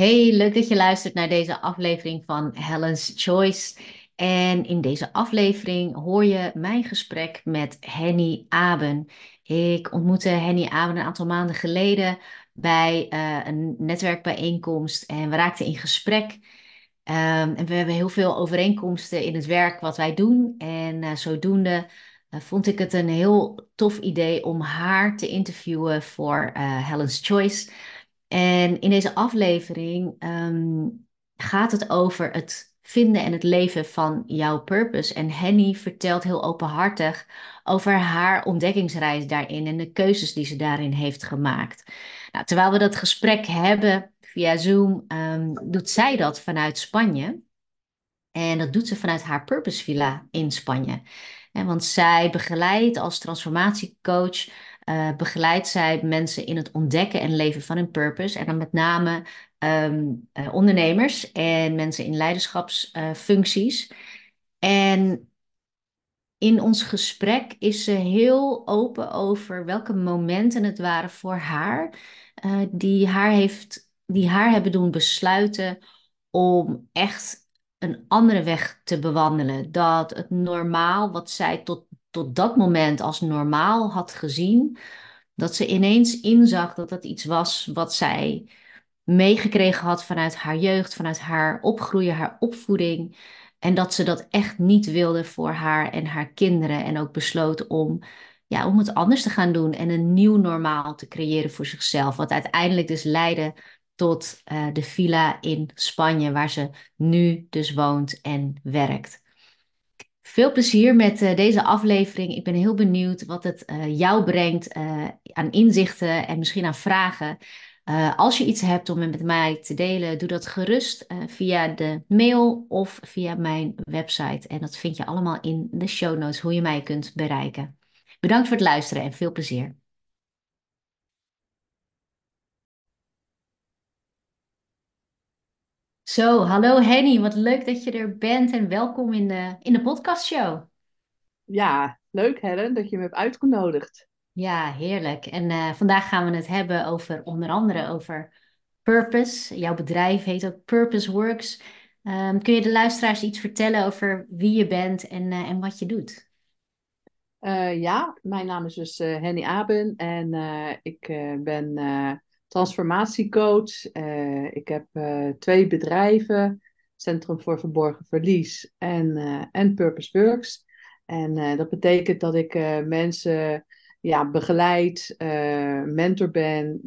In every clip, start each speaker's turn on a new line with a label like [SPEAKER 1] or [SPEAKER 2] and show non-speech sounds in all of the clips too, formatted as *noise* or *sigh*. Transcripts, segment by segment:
[SPEAKER 1] Hey, leuk dat je luistert naar deze aflevering van Helen's Choice. En in deze aflevering hoor je mijn gesprek met Henny Aben. Ik ontmoette Henny Aben een aantal maanden geleden bij uh, een netwerkbijeenkomst en we raakten in gesprek. Um, en we hebben heel veel overeenkomsten in het werk wat wij doen. En uh, zodoende uh, vond ik het een heel tof idee om haar te interviewen voor Helen's Choice. En in deze aflevering ehm, gaat het over het vinden en het leven van jouw purpose. En Henny vertelt heel openhartig over haar ontdekkingsreis daarin en de keuzes die ze daarin heeft gemaakt. Nou, terwijl we dat gesprek hebben via Zoom, um, doet zij dat vanuit Spanje. En dat doet ze vanuit haar Purpose Villa in Spanje. Want zij begeleidt als transformatiecoach uh, begeleidt zij mensen in het ontdekken en leven van hun purpose. En dan met name um, uh, ondernemers en mensen in leiderschapsfuncties. en in ons gesprek is ze heel open over welke momenten het waren voor haar uh, die, haar heeft, die haar hebben doen besluiten om echt een andere weg te bewandelen. Dat het normaal, wat zij tot tot dat moment als normaal had gezien, dat ze ineens inzag dat dat iets was wat zij meegekregen had vanuit haar jeugd, vanuit haar opgroeien, haar opvoeding. En dat ze dat echt niet wilde voor haar en haar kinderen. En ook besloot om, ja, om het anders te gaan doen en een nieuw normaal te creëren voor zichzelf. Wat uiteindelijk dus leidde tot uh, de villa in Spanje, waar ze nu dus woont en werkt. Veel plezier met uh, deze aflevering. Ik ben heel benieuwd wat het uh, jou brengt uh, aan inzichten en misschien aan vragen. als je iets hebt om met mij te delen, doe dat gerust via de mail of via mijn website. En dat vind je allemaal in de show notes hoe je mij kunt bereiken. Bedankt voor het luisteren en veel plezier. Zo, hallo Henny, wat leuk dat je er bent en welkom in de, in de podcastshow.
[SPEAKER 2] Ja, leuk Helen dat je me hebt uitgenodigd.
[SPEAKER 1] Ja, heerlijk. En uh, vandaag gaan we het hebben over onder andere over purpose. Jouw bedrijf heet ook Purpose Works. Um, kun je de luisteraars iets vertellen over wie je bent en, uh, en wat je doet?
[SPEAKER 2] Uh, ja, mijn naam is dus Henny Aben en ik ben transformatiecoach. Uh, ik heb uh, twee bedrijven, Centrum voor Verborgen Verlies en, en Purpose Works. En dat betekent dat ik mensen ja, begeleid, mentor ben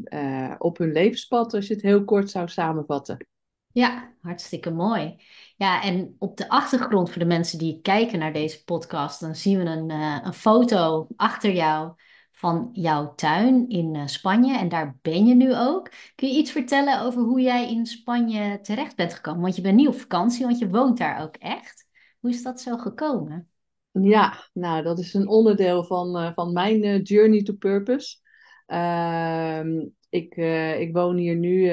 [SPEAKER 2] op hun levenspad, als je het heel kort zou samenvatten.
[SPEAKER 1] Ja, hartstikke mooi. Ja, en op de achtergrond voor de mensen die kijken naar deze podcast, dan zien we een, een foto achter jou van jouw tuin in eh, Spanje. En daar ben je nu ook. Kun je iets vertellen over hoe jij in Spanje terecht bent gekomen? Want je bent niet op vakantie, want je woont daar ook echt. Hoe is dat zo gekomen?
[SPEAKER 2] Ja, nou, dat is een onderdeel van, uh, van mijn uh, Journey to Purpose. Uh, ik, ik woon hier nu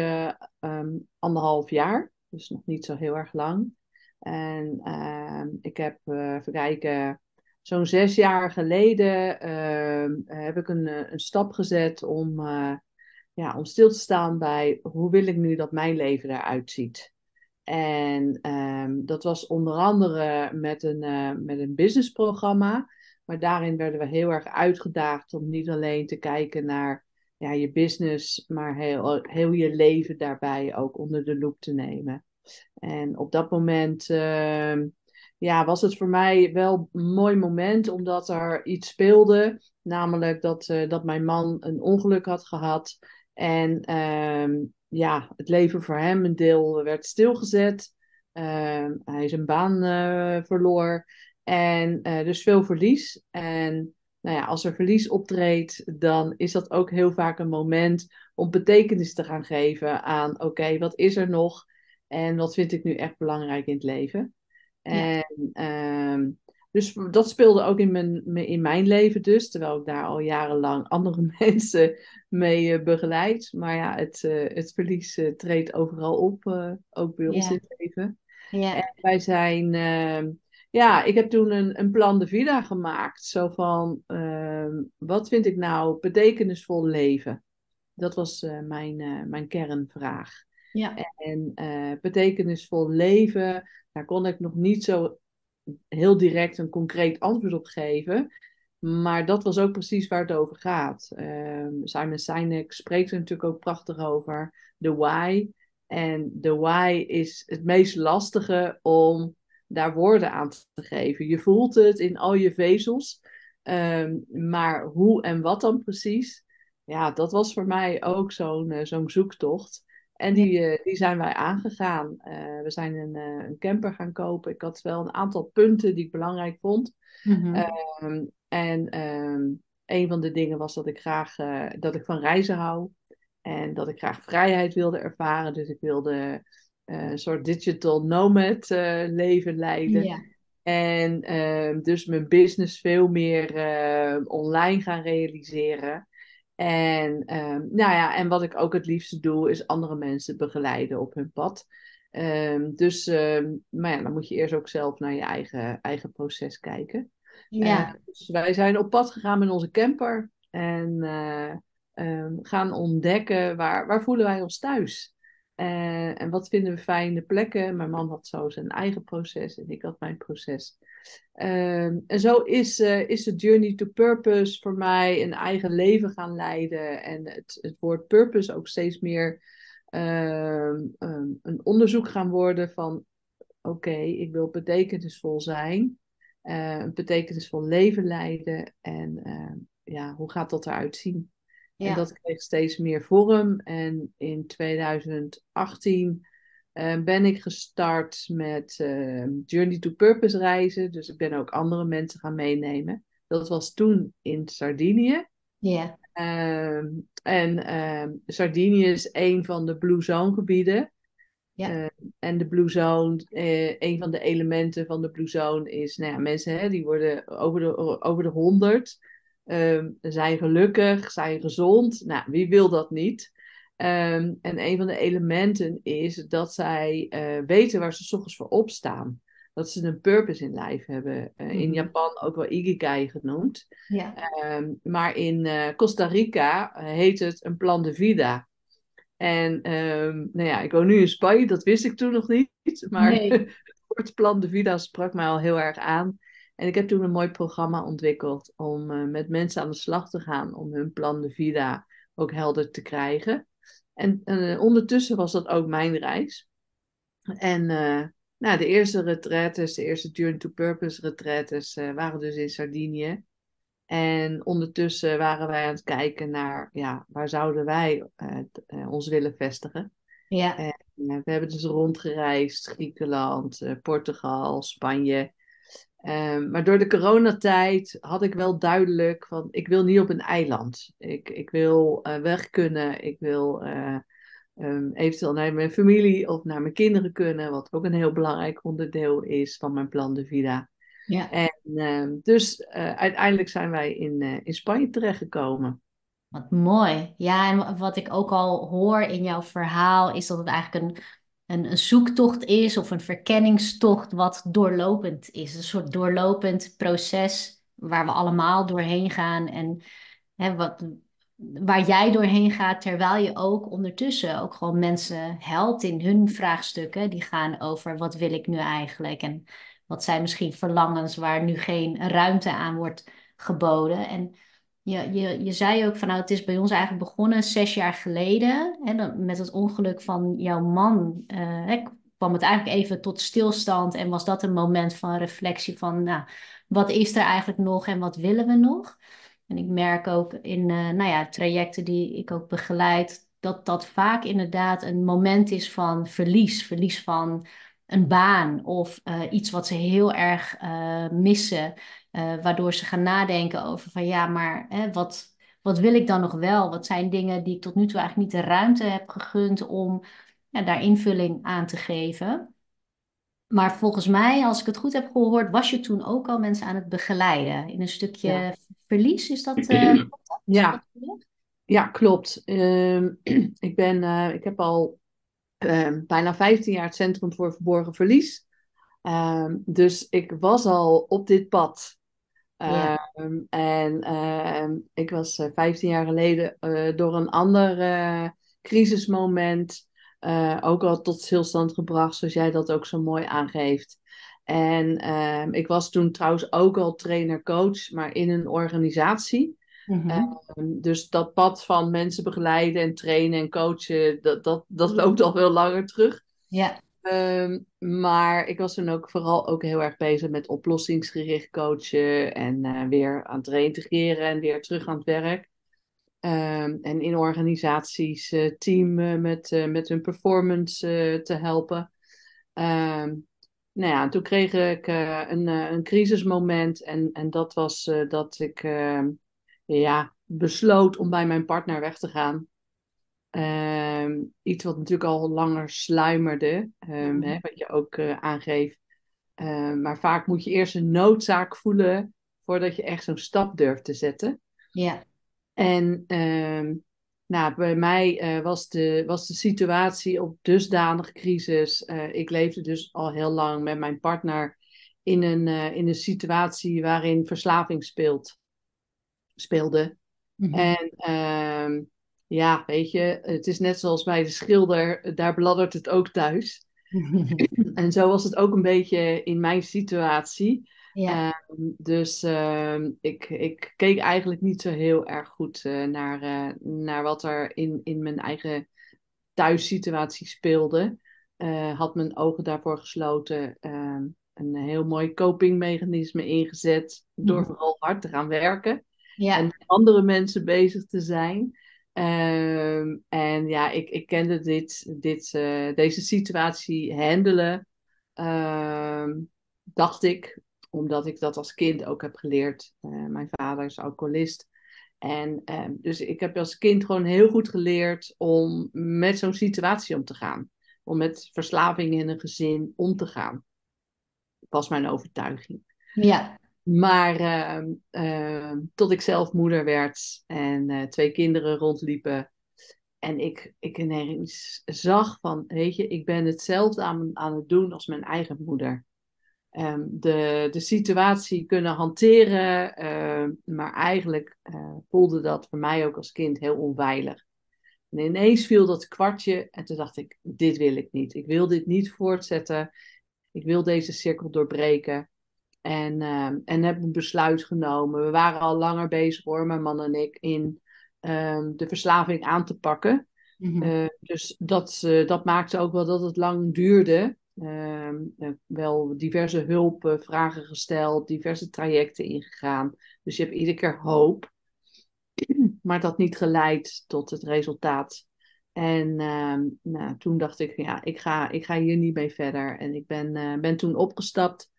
[SPEAKER 2] um, anderhalf jaar, dus nog niet zo heel erg lang. En ehm, ik heb, even kijken, zo'n zes jaar geleden ehm, heb ik een, eh, een stap gezet om, uh, ja, om stil te staan bij hoe wil ik nu dat mijn leven eruit ziet. En ehm, dat was onder andere met een, uh, met een businessprogramma. Maar daarin werden we heel erg uitgedaagd om niet alleen te kijken naar ja, je business, maar heel, heel je leven daarbij ook onder de loep te nemen. En op dat moment uh, ja, was het voor mij wel een mooi moment, omdat er iets speelde. Namelijk dat, uh, dat mijn man een ongeluk had gehad. En uh, ja, het leven voor hem een deel werd stilgezet. Uh, hij zijn baan uh, verloor. En uh, dus veel verlies. En nou ja, als er verlies optreedt, dan is dat ook heel vaak een moment om betekenis te gaan geven aan: oké, wat is er nog? En wat vind ik nu echt belangrijk in het leven? En ehm, dus dat speelde ook in mijn, in mijn leven dus, terwijl ik daar al jarenlang *laughs* andere mensen mee uh, begeleid. Maar ja, het, uh, het verlies uh, treedt overal op, ook bij ons in het leven. Ja. En wij zijn, ehm, ja, ik heb toen een, een plan de vida gemaakt. Zo van, ehm, wat vind ik nou betekenisvol leven? Dat was mijn, mijn kernvraag.
[SPEAKER 1] Ja.
[SPEAKER 2] En uh, betekenisvol leven, daar kon ik nog niet zo heel direct een concreet antwoord op geven. Maar dat was ook precies waar het over gaat. Um, Simon Sinek spreekt er natuurlijk ook prachtig over. De why. En de why is het meest lastige om daar woorden aan te geven. Je voelt het in al je vezels. Ehm, maar hoe en wat dan precies? Ja, dat was voor mij ook zo'n uh, zo'n zoektocht. En die, uh, die zijn wij aangegaan. Uh, we zijn een, een, camper gaan kopen. Ik had wel een aantal punten die ik belangrijk vond. Mm -hmm. en um, een van de dingen was dat ik graag dat ik van reizen hou. En dat ik graag vrijheid wilde ervaren. Dus ik wilde een soort digital nomad leven leiden. Ja. En uh, dus mijn business veel meer online gaan realiseren. En, uh, nou ja, en wat ik ook het liefste doe, is andere mensen begeleiden op hun pad. Ehm, dus, ehm, maar ja, dan moet je eerst ook zelf naar je eigen, eigen proces kijken. Ja. Dus wij zijn op pad gegaan met onze camper en eh, gaan ontdekken waar, waar voelen wij ons thuis. Uh, en wat vinden we fijne plekken? Mijn man had zo zijn eigen proces en ik had mijn proces. Uh, en zo is, uh, is de Journey to Purpose voor mij een eigen leven gaan leiden. En het, het woord purpose ook steeds meer um, een onderzoek gaan worden van... Oké, ik wil betekenisvol zijn. Uh, een betekenisvol leven leiden. En ehm, ja, hoe gaat dat eruit zien? En dat kreeg steeds meer vorm. En in 2018 uh, ben ik gestart met uh, Journey to Purpose reizen. Dus ik ben ook andere mensen gaan meenemen. Dat was toen in Sardinië.
[SPEAKER 1] Ja.
[SPEAKER 2] Uh, en ehm, Sardinië is een van de Blue Zone gebieden. Ja. Ehm, en de Blue Zone, uh, een van de elementen van de Blue Zone is, nou ja, mensen hè, die worden over de, over de 100 um, zijn gelukkig, zijn gezond. Nou, wie wil dat niet? Um, en een van de elementen is dat zij uh, weten waar ze ochtends voor opstaan. Dat ze een purpose in lijf hebben. Uh, In mhm. Japan ook wel Ikigai genoemd. Ja. Um, maar in uh, Costa Rica heet het een plan de vida. En nou ja, ik woon nu in Spanje, dat wist ik toen nog niet. Maar nee. *laughs* het woord plan de vida sprak mij al heel erg aan. En ik heb toen een mooi programma ontwikkeld om met mensen aan de slag te gaan om hun plan de vida ook helder te krijgen. En uh, ondertussen was dat ook mijn reis. En uh, nou, de eerste retretes, de eerste Journey to Purpose retretes, waren dus in Sardinië. En ondertussen waren wij aan het kijken naar, ja, waar zouden wij ons willen vestigen. Ja. En, we hebben dus rondgereisd, Griekenland, Portugal, Spanje. Um, maar door de coronatijd had ik wel duidelijk van ik wil niet op een eiland. Ik, ik wil uh, weg kunnen. Ik wil uh, um, eventueel naar mijn familie of naar mijn kinderen kunnen. Wat ook een heel belangrijk onderdeel is van mijn plan de vida. Ja. En um, dus uh, uiteindelijk zijn wij in, in Spanje terechtgekomen.
[SPEAKER 1] Wat mooi. Ja, en wat ik ook al hoor in jouw verhaal is dat het eigenlijk een een, een zoektocht is of een verkenningstocht wat doorlopend is. Een soort doorlopend proces waar we allemaal doorheen gaan en hè, wat, waar jij doorheen gaat, terwijl je ook ondertussen ook gewoon mensen helpt in hun vraagstukken. Die gaan over wat wil ik nu eigenlijk en wat zijn misschien verlangens waar nu geen ruimte aan wordt geboden. En je, je, je zei ook van nou, het is bij ons eigenlijk begonnen zes jaar geleden. Hè, met het ongeluk van jouw man hè, kwam het eigenlijk even tot stilstand. En was dat een moment van reflectie van nou, wat is er eigenlijk nog en wat willen we nog? En ik merk ook in uh, nou ja, trajecten die ik ook begeleid, dat dat vaak inderdaad een moment is van verlies. Verlies van een baan of uh, iets wat ze heel erg missen. Uh, waardoor ze gaan nadenken over van ja, maar hè, wat, wat wil ik dan nog wel? Wat zijn dingen die ik tot nu toe eigenlijk niet de ruimte heb gegund om ja, daar invulling aan te geven? Maar volgens mij, als ik het goed heb gehoord, was je toen ook al mensen aan het begeleiden in een stukje verlies. Is dat? Uh, *clears throat*
[SPEAKER 2] ja. ja, klopt. Uh, *clears throat* ik, ben, uh, ik heb al ehm, bijna 15 jaar het Centrum voor Verborgen Verlies. Ehm, dus ik was al op dit pad Ehm, en ehm, ik was uh, eh, 15 jaar geleden uh, door een ander uh, crisismoment eh, ook al tot stilstand gebracht, zoals jij dat ook zo mooi aangeeft. En ehm, ik was toen trouwens ook al trainer-coach, maar in een organisatie.
[SPEAKER 1] Mhm.
[SPEAKER 2] Dus dat pad van mensen begeleiden en trainen en coachen, dat, dat, dat loopt al veel langer terug.
[SPEAKER 1] Ja.
[SPEAKER 2] Ehm, maar ik was toen ook vooral ook heel erg bezig met oplossingsgericht coachen en eh, weer aan het reintegreren en weer terug aan het werk. Ehm, en in organisaties uh, team uh, met, met hun performance te helpen. Ehm, nou ja, toen kreeg ik een, een crisismoment en, en dat was dat ik ja, besloot om bij mijn partner weg te gaan. Iets wat natuurlijk al langer sluimerde,
[SPEAKER 1] Mhm.
[SPEAKER 2] hè, wat je ook aangeeft. maar vaak moet je eerst een noodzaak voelen voordat je echt zo'n stap durft te zetten.
[SPEAKER 1] Ja.
[SPEAKER 2] En ehm, nou, bij mij eh, was, de, was de situatie op dusdanig crisis. Eh, ik leefde dus al heel lang met mijn partner in een, eh, in een situatie waarin verslaving speelt, speelde.
[SPEAKER 1] Mhm.
[SPEAKER 2] En ehm, ja, weet je, het is net zoals bij de schilder, daar bladdert het ook thuis. *laughs* En zo was het ook een beetje in mijn situatie.
[SPEAKER 1] Ja.
[SPEAKER 2] Ehm, dus ehm, ik, ik keek eigenlijk niet zo heel erg goed eh, naar, eh, naar wat er in, in mijn eigen thuissituatie speelde. Eh, had mijn ogen daarvoor gesloten. ehm, een heel mooi copingmechanisme ingezet. Door
[SPEAKER 1] Mhm.
[SPEAKER 2] vooral hard te gaan werken.
[SPEAKER 1] Ja.
[SPEAKER 2] En met andere mensen bezig te zijn. Ehm, en ja, ik, ik kende dit, dit, eh, deze situatie handelen. ehm, dacht ik, omdat ik dat als kind ook heb geleerd. Eh, mijn vader is alcoholist. En ehm, dus ik heb als kind gewoon heel goed geleerd om met zo'n situatie om te gaan. Om met verslaving in een gezin om te gaan. Was mijn overtuiging.
[SPEAKER 1] Ja.
[SPEAKER 2] Maar ehm, ehm, tot ik zelf moeder werd en eh, twee kinderen rondliepen. En ik, ik ineens zag van, weet je, ik ben hetzelfde aan, aan het doen als mijn eigen moeder. Ehm, de, de situatie kunnen hanteren, maar eigenlijk eh, voelde dat voor mij ook als kind heel onveilig. En ineens viel dat kwartje en toen dacht ik, dit wil ik niet. Ik wil dit niet voortzetten. Ik wil deze cirkel doorbreken. En, ehm, en heb een besluit genomen. We waren al langer bezig hoor, mijn man en ik, in ehm, de verslaving aan te pakken.
[SPEAKER 1] Mhm.
[SPEAKER 2] Eh, dus dat, eh, dat maakte ook wel dat het lang duurde. Eh, wel diverse hulpvragen gesteld, diverse trajecten ingegaan. Dus je hebt iedere keer hoop. *clears throat* Maar dat niet geleid tot het resultaat. En nou, toen dacht ik, ja, ik ga, ik ga hier niet mee verder. En ik ben, ben toen opgestapt,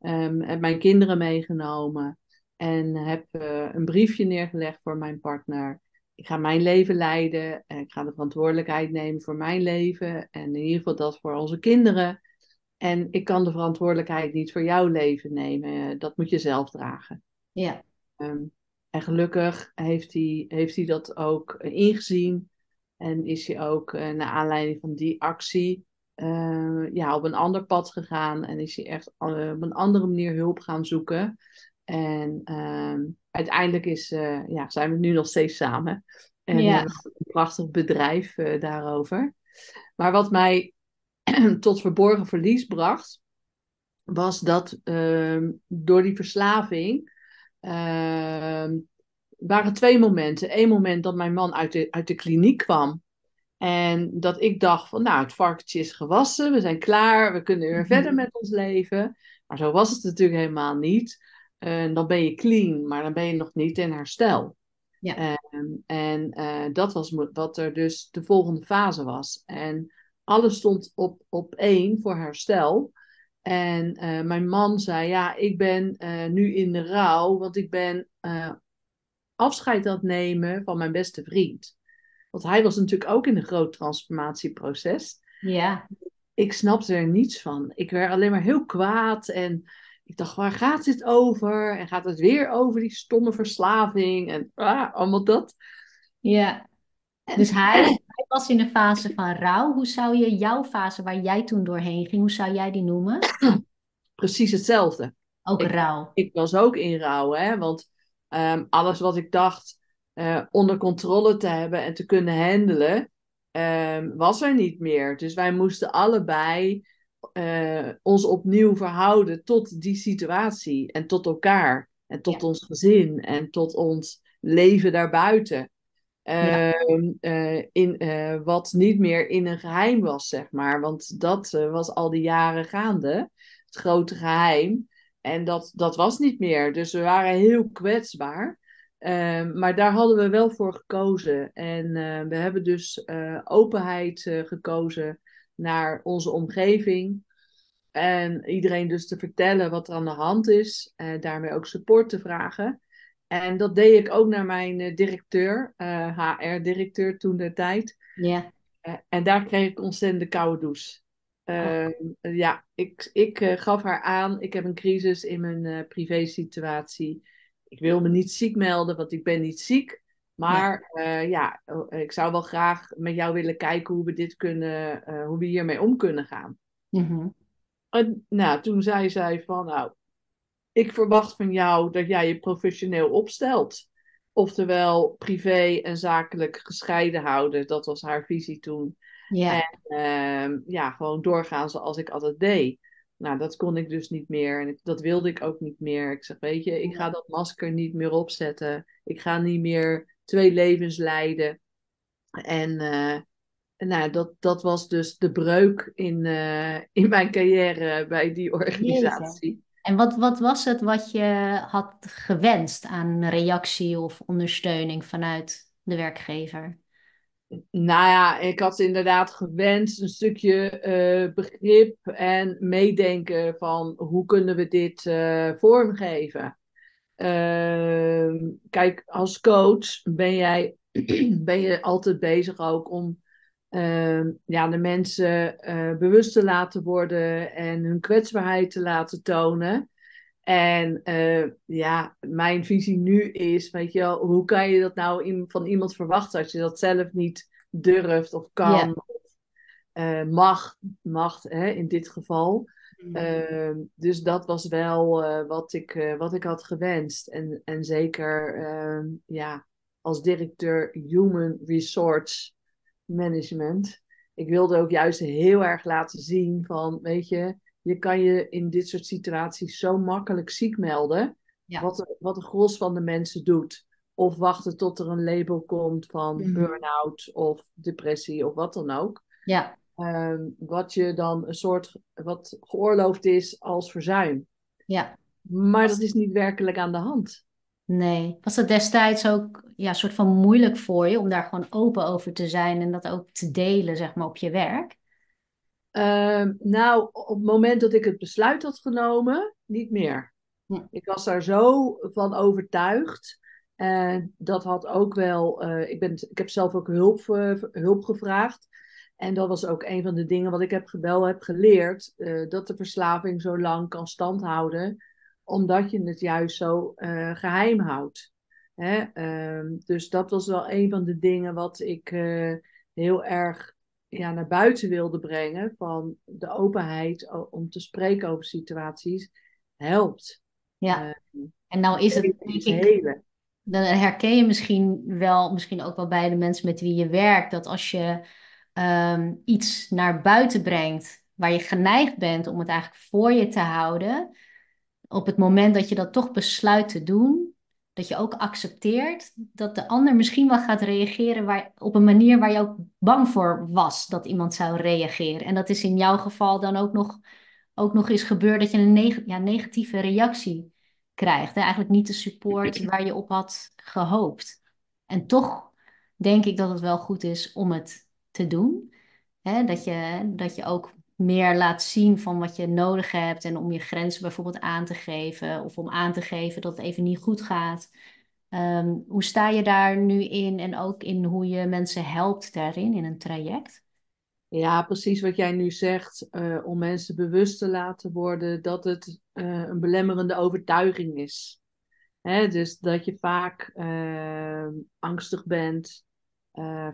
[SPEAKER 2] ehm, heb mijn kinderen meegenomen en heb eh, een briefje neergelegd voor mijn partner. Ik ga mijn leven leiden en ik ga de verantwoordelijkheid nemen voor mijn leven en in ieder geval dat voor onze kinderen. En ik kan de verantwoordelijkheid niet voor jouw leven nemen. Eh, Dat moet je zelf dragen.
[SPEAKER 1] Ja.
[SPEAKER 2] Ehm, en gelukkig heeft hij, heeft hij dat ook ingezien. En is hij ook eh, naar aanleiding van die actie eh, ja, op een ander pad gegaan. En is hij echt eh, op een andere manier hulp gaan zoeken. En ehm, uiteindelijk is, eh, ja, zijn we nu nog steeds samen. En
[SPEAKER 1] Ja.
[SPEAKER 2] een prachtig bedrijf daarover. Maar wat mij *clears throat* tot verborgen verlies bracht, was dat ehm, door die verslaving ehm, waren twee momenten. Eén moment dat mijn man uit de, uit de kliniek kwam. En dat ik dacht van, nou, het varkentje is gewassen, we zijn klaar, we kunnen weer
[SPEAKER 1] Mhm.
[SPEAKER 2] verder met ons leven. Maar zo was het natuurlijk helemaal niet. En dan ben je clean, maar dan ben je nog niet in herstel.
[SPEAKER 1] Ja.
[SPEAKER 2] Ehm, en eh, dat was wat er dus de volgende fase was. En alles stond op, op één voor herstel. En eh, mijn man zei, ja, ik ben eh, nu in de rouw, want ik ben eh, afscheid aan het nemen van mijn beste vriend. Want hij was natuurlijk ook in een groot transformatieproces.
[SPEAKER 1] Ja.
[SPEAKER 2] Ik snapte er niets van. Ik werd alleen maar heel kwaad en ik dacht, waar gaat dit over? En gaat het weer over die stomme verslaving? En ah, allemaal dat.
[SPEAKER 1] Ja. Dus hij, *clears throat* hij was in een fase van rouw. Hoe zou je jouw fase waar jij toen doorheen ging, hoe zou jij die noemen?
[SPEAKER 2] Precies hetzelfde.
[SPEAKER 1] Ook
[SPEAKER 2] Ik-
[SPEAKER 1] rouw.
[SPEAKER 2] Ik was ook in rouw, hè? want ehm, alles wat ik dacht eh, onder controle te hebben en te kunnen handelen, ehm, was er niet meer. Dus wij moesten allebei uh, ons opnieuw verhouden tot die situatie en tot elkaar en tot ons gezin en tot ons leven daarbuiten. Ja. Uh, in, wat niet meer in een geheim was, zeg maar. Want dat was al die jaren gaande, het grote geheim. En dat, dat was niet meer. Dus we waren heel kwetsbaar. Ehm, maar daar hadden we wel voor gekozen. En we hebben dus openheid gekozen naar onze omgeving. En iedereen dus te vertellen wat er aan de hand is. En daarmee ook support te vragen. En dat deed ik ook naar mijn eh, directeur, HR-directeur eh, toen de tijd.
[SPEAKER 1] Ja.
[SPEAKER 2] En daar kreeg ik ontzettend de koude douche. Ehm, ja, ik, ik gaf haar aan, ik heb een crisis in mijn privésituatie. Ik wil me niet ziek melden, want ik ben niet ziek. Maar ja. ja, oh, ik zou wel graag met jou willen kijken hoe we dit kunnen, hoe we hiermee om kunnen gaan.
[SPEAKER 1] Mm
[SPEAKER 2] en, nou, toen zei zij van, nou, ik verwacht van jou dat jij je professioneel opstelt. Oftewel privé en zakelijk gescheiden houden. Dat was haar visie toen.
[SPEAKER 1] Ja.
[SPEAKER 2] En ehm, ja, gewoon doorgaan zoals ik altijd deed. Nou, dat kon ik dus niet meer. En dat wilde ik ook niet meer. Ik zeg, weet je, ik ga dat masker niet meer opzetten. Ik ga niet meer twee levens leiden. En uh, nou, dat, dat was dus de breuk in, uh, in mijn carrière bij die organisatie.
[SPEAKER 1] En wat, wat was het wat je had gewenst aan reactie of ondersteuning vanuit de werkgever?
[SPEAKER 2] Nou ja, ik had inderdaad gewenst een stukje uh, begrip en meedenken van hoe kunnen we dit uh, vormgeven. Uh, kijk, als coach ben jij *clears throat* ben je altijd bezig ook om uh, ja, de mensen uh, bewust te laten worden en hun kwetsbaarheid te laten tonen. En uh, ja, mijn visie nu is, weet je wel, hoe kan je dat nou in, van iemand verwachten als je dat zelf niet durft of kan yeah. of mag, mag hè, in dit geval. Mm. dus dat was wel wat, ik, wat ik had gewenst. En, en zeker ehm, ja, als directeur Human Resource management. Ik wilde ook juist heel erg laten zien van, weet je, je kan je in dit soort situaties zo makkelijk ziek melden. Ja. Wat, de, wat de gros van de mensen doet. Of wachten tot er een label komt van mm. burn-out of depressie of wat dan ook.
[SPEAKER 1] Ja.
[SPEAKER 2] Um, wat je dan een soort, wat geoorloofd is als verzuim.
[SPEAKER 1] Ja.
[SPEAKER 2] Maar dat is niet werkelijk aan de hand.
[SPEAKER 1] Nee. Was het destijds ook ja, soort van moeilijk voor je om daar gewoon open over te zijn en dat ook te delen, zeg maar, op je werk?
[SPEAKER 2] Uh, nou, op het moment dat ik het besluit had genomen, niet meer. Ik was daar zo van overtuigd. En dat had ook wel. Uh, ik, ben, ik heb zelf ook hulp, uh, hulp gevraagd. En dat was ook een van de dingen wat ik heb, wel heb geleerd. Uh, dat de verslaving zo lang kan standhouden omdat je het juist zo geheim houdt. Hè? Uh, dus dat was wel een van de dingen wat ik heel erg ja, naar buiten wilde brengen. Van de openheid om te spreken over situaties helpt.
[SPEAKER 1] Ja, ehm, en nou is het denk ik, dan herken je misschien wel, misschien ook wel bij de mensen met wie je werkt, dat als je um, iets naar buiten brengt waar je geneigd bent om het eigenlijk voor je te houden, op het moment dat je dat toch besluit te doen, dat je ook accepteert dat de ander misschien wel gaat reageren waar, op een manier waar je ook bang voor was dat iemand zou reageren. En dat is in jouw geval dan ook nog, ook nog eens gebeurd dat je een neg ja, negatieve reactie krijgt. Hè? Eigenlijk niet de support *laughs* waar je op had gehoopt. En toch denk ik dat het wel goed is om het te doen. Hè? Dat, je, dat je ook meer laat zien van wat je nodig hebt en om je grenzen bijvoorbeeld aan te geven of om aan te geven dat het even niet goed gaat. Ehm, hoe sta je daar nu in en ook in hoe je mensen helpt daarin in een traject?
[SPEAKER 2] Ja, precies wat jij nu zegt, uh, om mensen bewust te laten worden dat het uh, een belemmerende overtuiging is. Hè, dus dat je vaak uh, angstig bent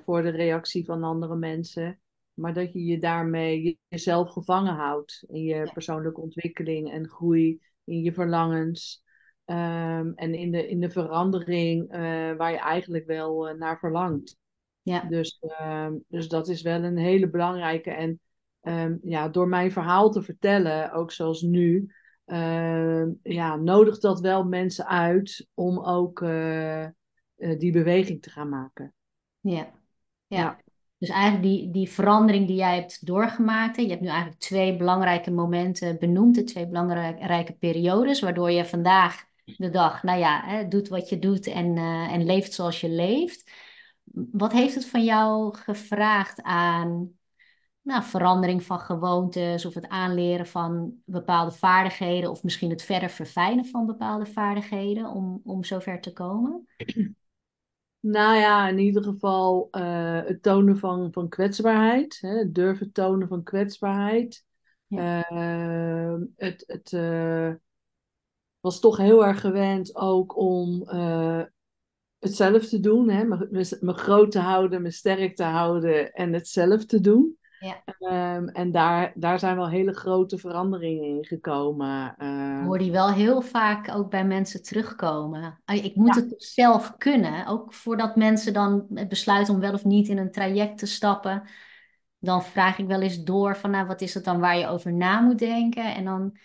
[SPEAKER 2] voor de reactie van andere mensen maar dat je je daarmee jezelf gevangen houdt in je persoonlijke ontwikkeling en groei, in je verlangens um, en in de, in de verandering uh, waar je eigenlijk wel uh, naar verlangt.
[SPEAKER 1] Ja.
[SPEAKER 2] Dus, ehm, dus dat is wel een hele belangrijke. En ehm, ja, door mijn verhaal te vertellen, ook zoals nu, ehm, ja, nodigt dat wel mensen uit om ook eh, eh, die beweging te gaan maken.
[SPEAKER 1] Ja. ja. Dus eigenlijk die, die verandering die jij hebt doorgemaakt. Je hebt nu eigenlijk twee belangrijke momenten benoemd, de twee belangrijke periodes, waardoor je vandaag de dag, nou ja, hè, doet wat je doet en, eh, en leeft zoals je leeft. Wat heeft het van jou gevraagd aan nou, verandering van gewoontes of het aanleren van bepaalde vaardigheden of misschien het verder verfijnen van bepaalde vaardigheden om, om zover te komen?
[SPEAKER 2] Nou ja, in ieder geval uh, het tonen van, van kwetsbaarheid, hè, het durven tonen van kwetsbaarheid. Ja. Uh, het het uh, was toch heel erg gewend ook om het zelf te doen, hè, me, me, me, groot te houden, me sterk te houden en het zelf te doen. Ja. Um, en daar, daar zijn wel hele grote veranderingen in gekomen.
[SPEAKER 1] Uh... Hoor die wel heel vaak ook bij mensen terugkomen. Ik moet ja. het zelf kunnen. Ook voordat mensen dan besluiten om wel of niet in een traject te stappen. Dan vraag ik wel eens door van nou, wat is het dan waar je over na moet denken. En dan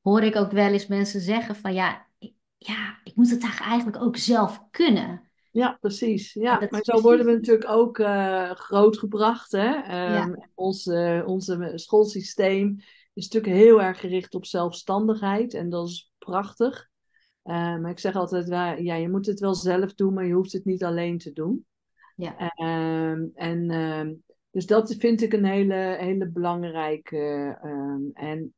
[SPEAKER 1] hoor ik ook wel eens mensen zeggen van ja, ik, ja, ik moet het eigenlijk ook zelf kunnen.
[SPEAKER 2] Ja, precies. Ja, maar zo worden we natuurlijk ook uh, grootgebracht. Hè? Um, ja. ons, uh, onze schoolsysteem is natuurlijk heel erg gericht op zelfstandigheid en dat is prachtig. Uh, maar ik zeg altijd, ja, je moet het wel zelf doen, maar je hoeft het niet alleen te doen. Ja. Ehm, en ehm, dus dat vind ik een hele, hele belangrijke. en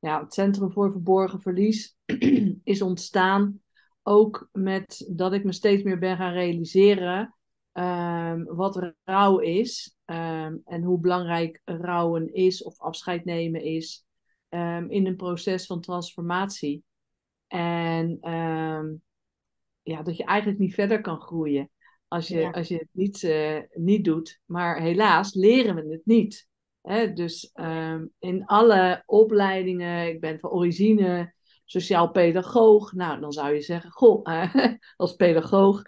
[SPEAKER 2] ja, het Centrum voor Verborgen Verlies *clears throat* is ontstaan ook met dat ik me steeds meer ben gaan realiseren um, wat rouw is um, en hoe belangrijk rouwen is of afscheid nemen is um, in een proces van transformatie. En ja, dat je eigenlijk niet verder kan groeien als je, als je het niet, uh, niet doet. Maar helaas leren we het niet. Hè? Dus in alle opleidingen, ik ben van origine sociaal pedagoog. Nou, dan zou je zeggen, goh, *laughs* als pedagoog.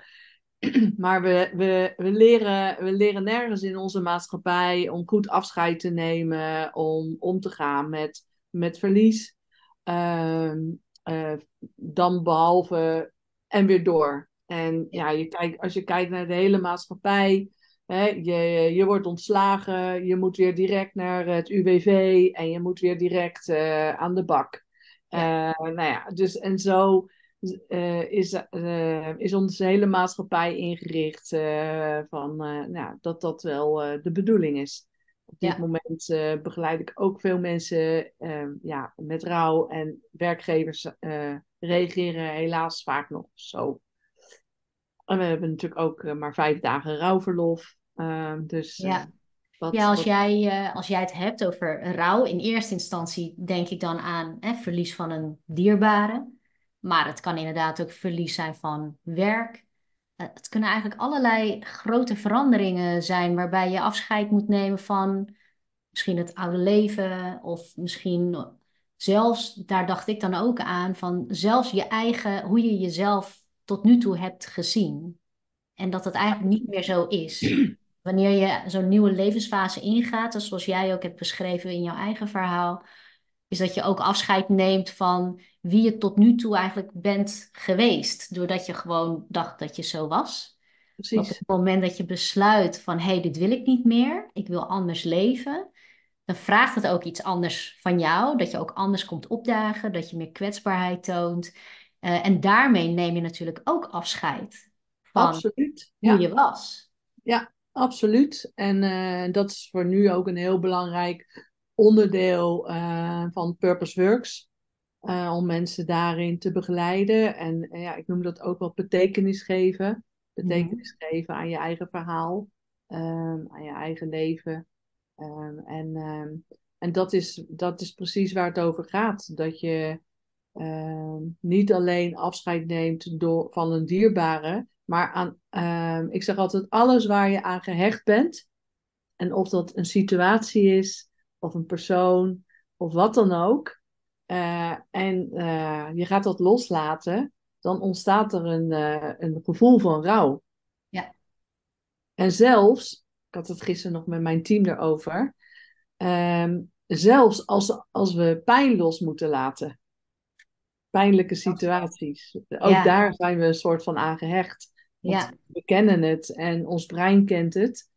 [SPEAKER 2] *clears throat* maar we, we, we, leren, we leren nergens in onze maatschappij om goed afscheid te nemen, om om te gaan met, met verlies. Uh, uh, dan behalve en weer door. En ja, je kijkt, als je kijkt naar de hele maatschappij, hè, je, je wordt ontslagen, je moet weer direct naar het UWV en je moet weer direct uh, aan de bak. Uh, nou ja, dus en zo uh, is, uh, is onze hele maatschappij ingericht van nou, dat dat wel de bedoeling is. Op dit moment begeleid ik ook veel mensen ja, met rouw en werkgevers reageren helaas vaak nog zo. En we hebben natuurlijk ook maar vijf dagen rouwverlof. dus
[SPEAKER 1] ja ja, als, jij, uh, als jij het hebt over rouw, in eerste instantie denk ik dan aan hè, verlies van een dierbare. Maar het kan inderdaad ook verlies zijn van werk. Uh, het kunnen eigenlijk allerlei grote veranderingen zijn waarbij je afscheid moet nemen van misschien het oude leven of misschien zelfs, daar dacht ik dan ook aan, van zelfs je eigen, hoe je jezelf tot nu toe hebt gezien. En dat het eigenlijk niet meer zo is wanneer je zo'n nieuwe levensfase ingaat, zoals jij ook hebt beschreven in jouw eigen verhaal, is dat je ook afscheid neemt van wie je tot nu toe eigenlijk bent geweest, doordat je gewoon dacht dat je zo was. Precies. Op het moment dat je besluit van hé, hey, dit wil ik niet meer, ik wil anders leven, dan vraagt het ook iets anders van jou, dat je ook anders komt opdagen, dat je meer kwetsbaarheid toont. Uh, en daarmee neem je natuurlijk ook afscheid van Absoluut. hoe je was.
[SPEAKER 2] Ja, Absoluut. En uh, dat is voor nu ook een heel belangrijk onderdeel uh, van Purpose Works. Uh, om mensen daarin te begeleiden. En ja, ik noem dat ook wel betekenis geven. Betekenis mm geven aan je eigen verhaal, um, aan je eigen leven. Um, en um, en dat, is, dat is precies waar het over gaat. Dat je niet alleen afscheid neemt door, van een dierbare, maar aan, uh, ik zeg altijd, alles waar je aan gehecht bent, en of dat een situatie is, of een persoon, of wat dan ook, uh, en uh, je gaat dat loslaten, dan ontstaat er een, uh, een gevoel van rouw. Ja. En zelfs, ik had het gisteren nog met mijn team erover, ehm, zelfs als, als we pijn los moeten laten, pijnlijke situaties, ook daar zijn we een soort van aangehecht. Ja. We kennen het en ons brein kent het.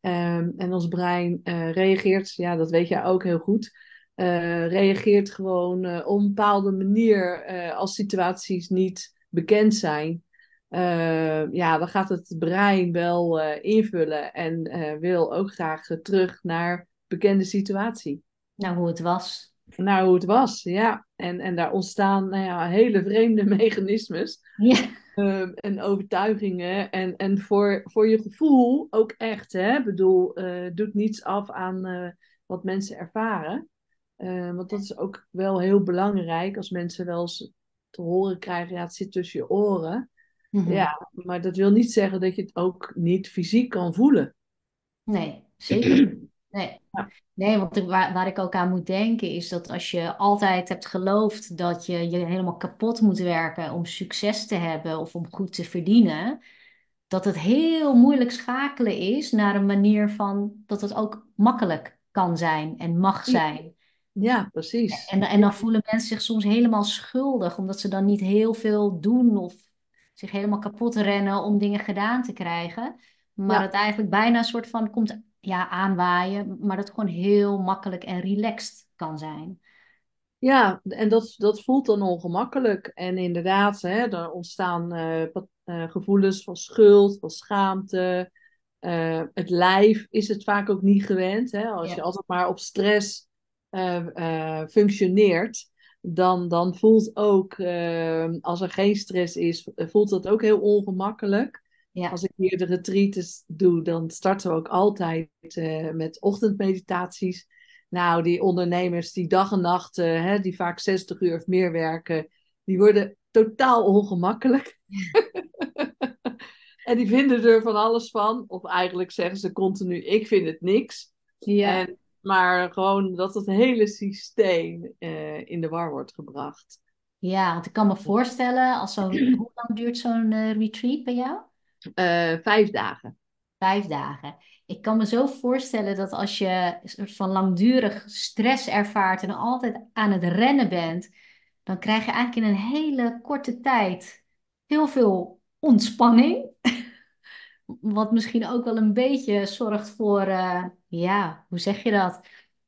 [SPEAKER 2] Ehm, en ons brein uh, reageert, ja, dat weet jij ook heel goed, uh, reageert gewoon uh, op een bepaalde manier als situaties niet bekend zijn. ja, dan gaat het brein wel invullen en wil ook graag terug naar bekende situatie.
[SPEAKER 1] Naar hoe het was.
[SPEAKER 2] Naar hoe het was, ja. En, en daar ontstaan nou ja, hele vreemde *laughs* mechanismes. Ja. Ehm, en overtuigingen. En, en voor, voor je gevoel ook echt. Hè? Ik bedoel, uh, doet niets af aan uh, wat mensen ervaren. Uh, want dat is ook wel heel belangrijk als mensen wel eens te horen krijgen: ja, het zit tussen je oren. Mm -hmm. Ja, maar dat wil niet zeggen dat je het ook niet fysiek kan voelen.
[SPEAKER 1] Nee, zeker. Nee. Ja. Nee, want waar, waar ik ook aan moet denken is dat als je altijd hebt geloofd dat je je helemaal kapot moet werken om succes te hebben of om goed te verdienen, dat het heel moeilijk schakelen is naar een manier van dat het ook makkelijk kan zijn en mag zijn.
[SPEAKER 2] Ja, precies.
[SPEAKER 1] En, en dan voelen mensen zich soms helemaal schuldig omdat ze dan niet heel veel doen of zich helemaal kapot rennen om dingen gedaan te krijgen. Maar ja. het eigenlijk bijna een soort van komt ja, aanwaaien, maar dat het gewoon heel makkelijk en relaxed kan zijn.
[SPEAKER 2] Ja, en dat, dat voelt dan ongemakkelijk. En inderdaad, hè, er ontstaan uh, uh, gevoelens van schuld, van schaamte. Uh, het lijf is het vaak ook niet gewend. Hè? Als ja. je altijd maar op stress functioneert, dan, dan voelt ook, als er geen stress is, voelt dat ook heel ongemakkelijk. Ja. Als ik hier de retreats doe, dan starten we ook altijd uh, met ochtendmeditaties. Nou, die ondernemers die dag en nacht, uh, hè, die vaak 60 uur of meer werken, die worden totaal ongemakkelijk. *laughs* en die vinden er van alles van. Of eigenlijk zeggen ze continu, ik vind het niks. Ja. En, maar gewoon dat het hele systeem uh, in de war wordt gebracht.
[SPEAKER 1] Ja, want ik kan me voorstellen, als zo, hoe lang duurt zo'n retreat bij jou?
[SPEAKER 2] Uh, vijf dagen.
[SPEAKER 1] Vijf dagen. Ik kan me zo voorstellen dat als je van langdurig stress ervaart en altijd aan het rennen bent, dan krijg je eigenlijk in een hele korte tijd heel veel ontspanning. *laughs* Wat misschien ook wel een beetje zorgt voor, uh, ja, hoe zeg je dat?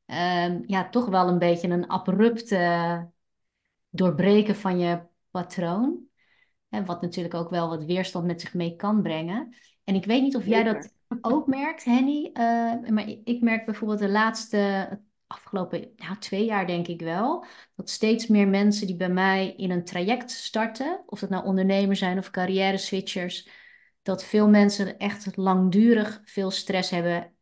[SPEAKER 1] Uh, ja, toch wel een beetje een abrupte doorbreken van je patroon wat natuurlijk ook wel wat weerstand met zich mee kan brengen. En ik weet niet of jij dat *laughs* ook merkt, Henny. Uh, maar ik merk bijvoorbeeld de laatste, afgelopen nou, twee jaar denk ik wel, dat steeds meer mensen die bij mij in een traject starten, of dat nou ondernemers zijn of carrière switchers, dat veel mensen echt langdurig veel stress hebben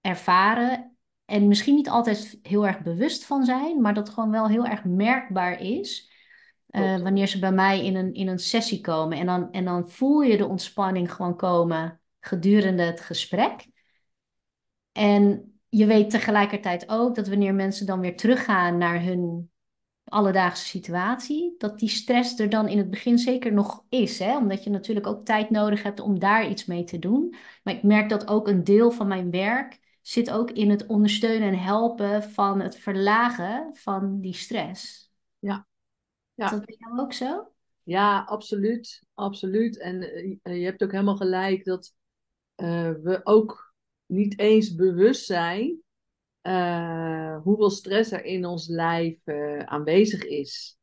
[SPEAKER 1] ervaren. En misschien niet altijd heel erg bewust van zijn, maar dat gewoon wel heel erg merkbaar is. Uh, wanneer ze bij mij in een, in een sessie komen. En dan, en dan voel je de ontspanning gewoon komen gedurende het gesprek. En je weet tegelijkertijd ook dat wanneer mensen dan weer teruggaan naar hun alledaagse situatie, dat die stress er dan in het begin zeker nog is. Hè? Omdat je natuurlijk ook tijd nodig hebt om daar iets mee te doen. Maar ik merk dat ook een deel van mijn werk zit ook in het ondersteunen en helpen van het verlagen van die stress.
[SPEAKER 2] Ja, ja.
[SPEAKER 1] Is dat bij jou ook zo?
[SPEAKER 2] Ja, absoluut. Absoluut. En uh, je hebt ook helemaal gelijk dat uh, we ook niet eens bewust zijn uh, hoeveel stress er in ons lijf aanwezig is.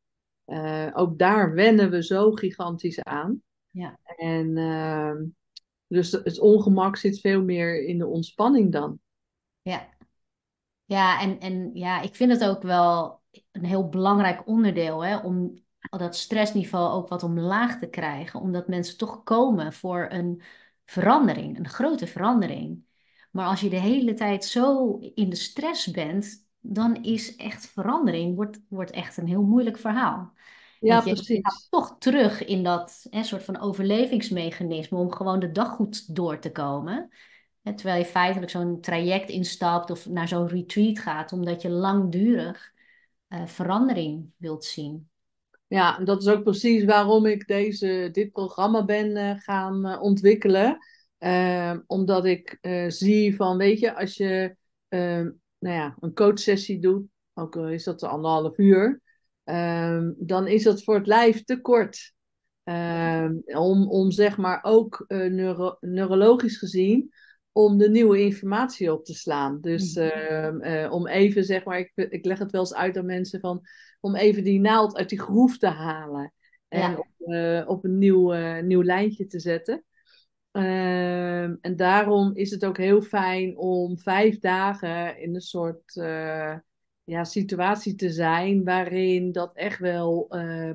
[SPEAKER 2] ook daar wennen we zo gigantisch aan.
[SPEAKER 1] Ja.
[SPEAKER 2] En ehm, dus het ongemak zit veel meer in de ontspanning dan.
[SPEAKER 1] Ja, ja en, en ja, ik vind het ook wel een heel belangrijk onderdeel hè, om dat stressniveau ook wat omlaag te krijgen, omdat mensen toch komen voor een verandering, een grote verandering. Maar als je de hele tijd zo in de stress bent, dan is echt verandering wordt, wordt echt een heel moeilijk verhaal.
[SPEAKER 2] Ja, je, precies. Je
[SPEAKER 1] gaat toch terug in dat hè, soort van overlevingsmechanisme om gewoon de dag goed door te komen. Hè, terwijl je feitelijk zo'n traject instapt of naar zo'n retreat gaat, omdat je langdurig uh, verandering wilt zien.
[SPEAKER 2] Ja, dat is ook precies waarom ik deze, dit programma ben uh, gaan uh, ontwikkelen. Ehm, omdat ik eh, zie van, weet je, als je ehm, nou ja, een coachsessie doet, ook al is dat anderhalf uur, ehm, dan is dat voor het lijf te kort. om, om zeg maar ook neuro neurologisch gezien, om de nieuwe informatie op te slaan. Dus uh, om even, zeg maar, ik, ik leg het wel eens uit aan mensen van, om even die naald uit die groef te halen. En op, op, een nieuw, nieuw lijntje te zetten. Ehm, en daarom is het ook heel fijn om vijf dagen in een soort ja, situatie te zijn waarin dat echt wel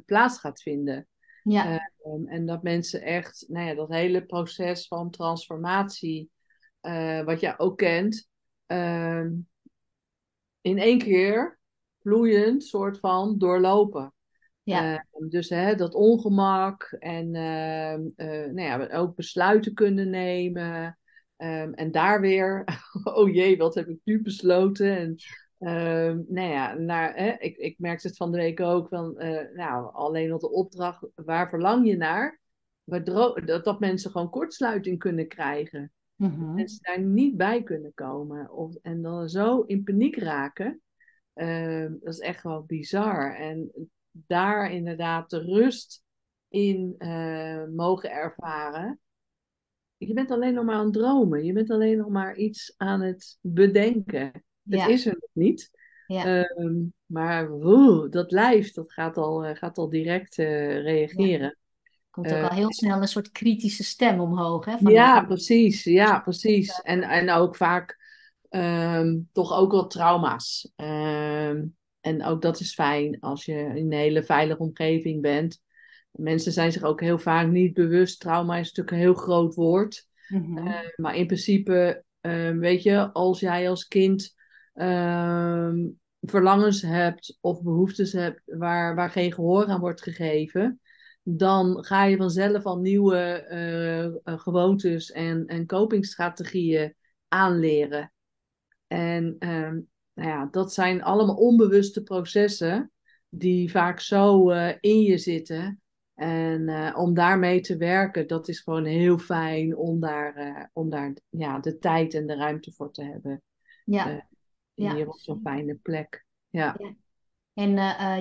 [SPEAKER 2] plaats gaat vinden. Ja. Ehm, en dat mensen echt, nou ja, dat hele proces van transformatie, uh, wat jij ook kent, ehm, in één keer vloeiend soort van doorlopen. Ja. Ehm, dus hè, dat ongemak en uh, uh, nou ja, ook besluiten kunnen nemen. Um, en daar weer, *laughs* oh jee, wat heb ik nu besloten? En nou ja, naar, hè, ik, ik merkte het van de week ook van, uh, nou, alleen op de opdracht, waar verlang je naar? Dat, dat mensen gewoon kortsluiting kunnen krijgen. Mm ze daar niet bij kunnen komen. Of, en dan zo in paniek raken. dat is echt wel bizar. En daar inderdaad de rust in uh, mogen ervaren. Je bent alleen nog maar aan het dromen. Je bent alleen nog maar iets aan het bedenken. Het is er nog niet. Ja. Um, maar woe, dat lijf, dat gaat al, uh, gaat al direct uh, reageren.
[SPEAKER 1] Komt ook al heel snel een soort kritische stem omhoog. Hè,
[SPEAKER 2] van ja, de... precies. Ja, precies. En, en ook vaak um, toch ook wel trauma's. Um, en ook dat is fijn als je in een hele veilige omgeving bent. Mensen zijn zich ook heel vaak niet bewust. Trauma is natuurlijk een heel groot woord. Mhm. Eh, maar in principe, uh, weet je, als jij als kind uh, verlangens hebt of behoeftes hebt waar, waar geen gehoor aan wordt gegeven, dan ga je vanzelf al nieuwe eh, gewoontes en, en copingstrategieën aanleren. En ehm, nou ja, dat zijn allemaal onbewuste processen die vaak zo uh, in je zitten. En om daarmee te werken, dat is gewoon heel fijn om daar, om daar ja, de tijd en de ruimte voor te hebben. Ja. ja. Hier op zo'n fijne plek. Ja. ja.
[SPEAKER 1] En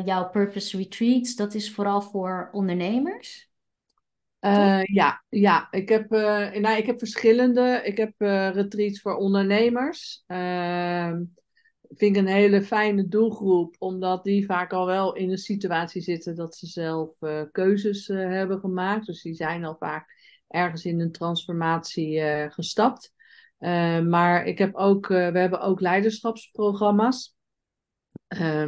[SPEAKER 1] jouw Purpose Retreats, dat is vooral voor ondernemers?
[SPEAKER 2] ja, ja, ik heb, nou, ik heb verschillende. Ik heb retreats voor ondernemers. Ehm, vind ik een hele fijne doelgroep, omdat die vaak al wel in een situatie zitten dat ze zelf uh, keuzes uh, hebben gemaakt. Dus die zijn al vaak ergens in een transformatie uh, gestapt. maar ik heb ook, we hebben ook leiderschapsprogramma's.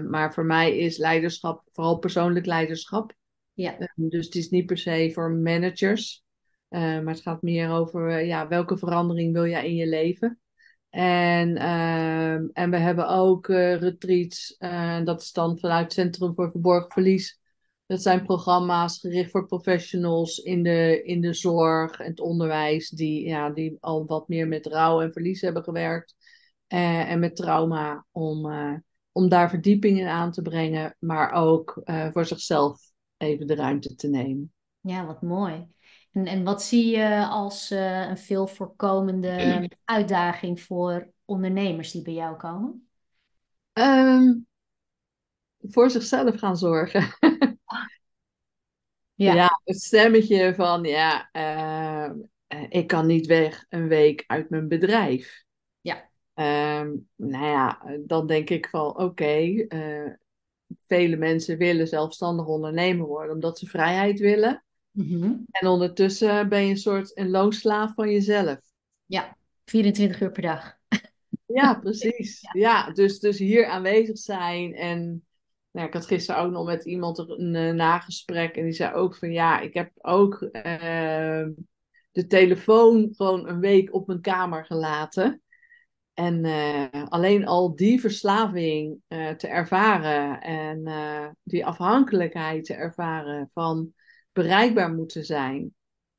[SPEAKER 2] Maar voor mij is leiderschap vooral persoonlijk leiderschap. Ja. dus het is niet per se voor managers. maar het gaat meer over ja, welke verandering wil jij in je leven. En, en we hebben ook uh, retreats, dat is dan vanuit Centrum voor Verborgen Verlies. Dat zijn programma's gericht voor professionals in de, in de zorg en het onderwijs, die, ja, die al wat meer met rouw en verlies hebben gewerkt. Uh, en met trauma, om, om daar verdieping in aan te brengen, maar ook voor zichzelf even de ruimte te nemen.
[SPEAKER 1] Ja, wat mooi. En, en wat zie je als uh, een veel voorkomende *clears throat* uitdaging voor ondernemers die bij jou komen?
[SPEAKER 2] Um, voor zichzelf gaan zorgen. *laughs* ja. ja, het stemmetje van ja, uh, ik kan niet weg een week uit mijn bedrijf. Um, nou ja, dan denk ik van oké, okay, uh, vele mensen willen zelfstandig ondernemer worden omdat ze vrijheid willen. Mhm. En ondertussen ben je een soort een loonslaaf van jezelf.
[SPEAKER 1] Ja, 24 uur per dag.
[SPEAKER 2] Ja, *laughs* precies. ja. dus, dus hier aanwezig zijn. En nou, ik had gisteren ook nog met iemand een, een nagesprek. En die zei ook van ja, ik heb ook uh, de telefoon gewoon een week op mijn kamer gelaten. En uh, alleen al die verslaving uh, te ervaren en die afhankelijkheid te ervaren van bereikbaar moeten zijn.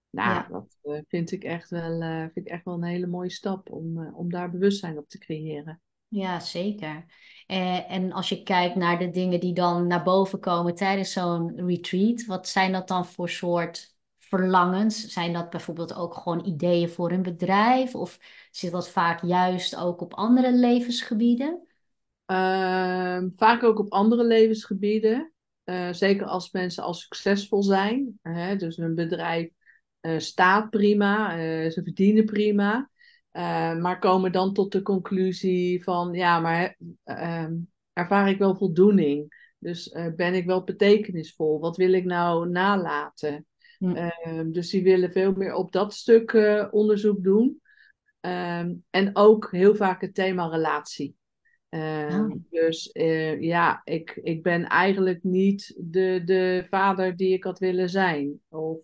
[SPEAKER 2] Nou, dat vind, ik echt wel, vind ik echt wel een hele mooie stap om, om daar bewustzijn op te creëren.
[SPEAKER 1] Ja, zeker. en als je kijkt naar de dingen die dan naar boven komen tijdens zo'n retreat, wat zijn dat dan voor soort verlangens? Zijn dat bijvoorbeeld ook gewoon ideeën voor een bedrijf? Of zit dat vaak juist ook op andere levensgebieden?
[SPEAKER 2] Ehm, vaak ook op andere levensgebieden. Uh, zeker als mensen al succesvol zijn. Hè, dus een bedrijf uh, staat prima, uh, ze verdienen prima. maar komen dan tot de conclusie van ja, maar ehm, ervaar ik wel voldoening? Dus ben ik wel betekenisvol? Wat wil ik nou nalaten? Ehm, dus die willen veel meer op dat stuk onderzoek doen. Ehm, en ook heel vaak het thema relatie. Uh, Dus uh, ja, ik, ik ben eigenlijk niet de, de vader die ik had willen zijn. Of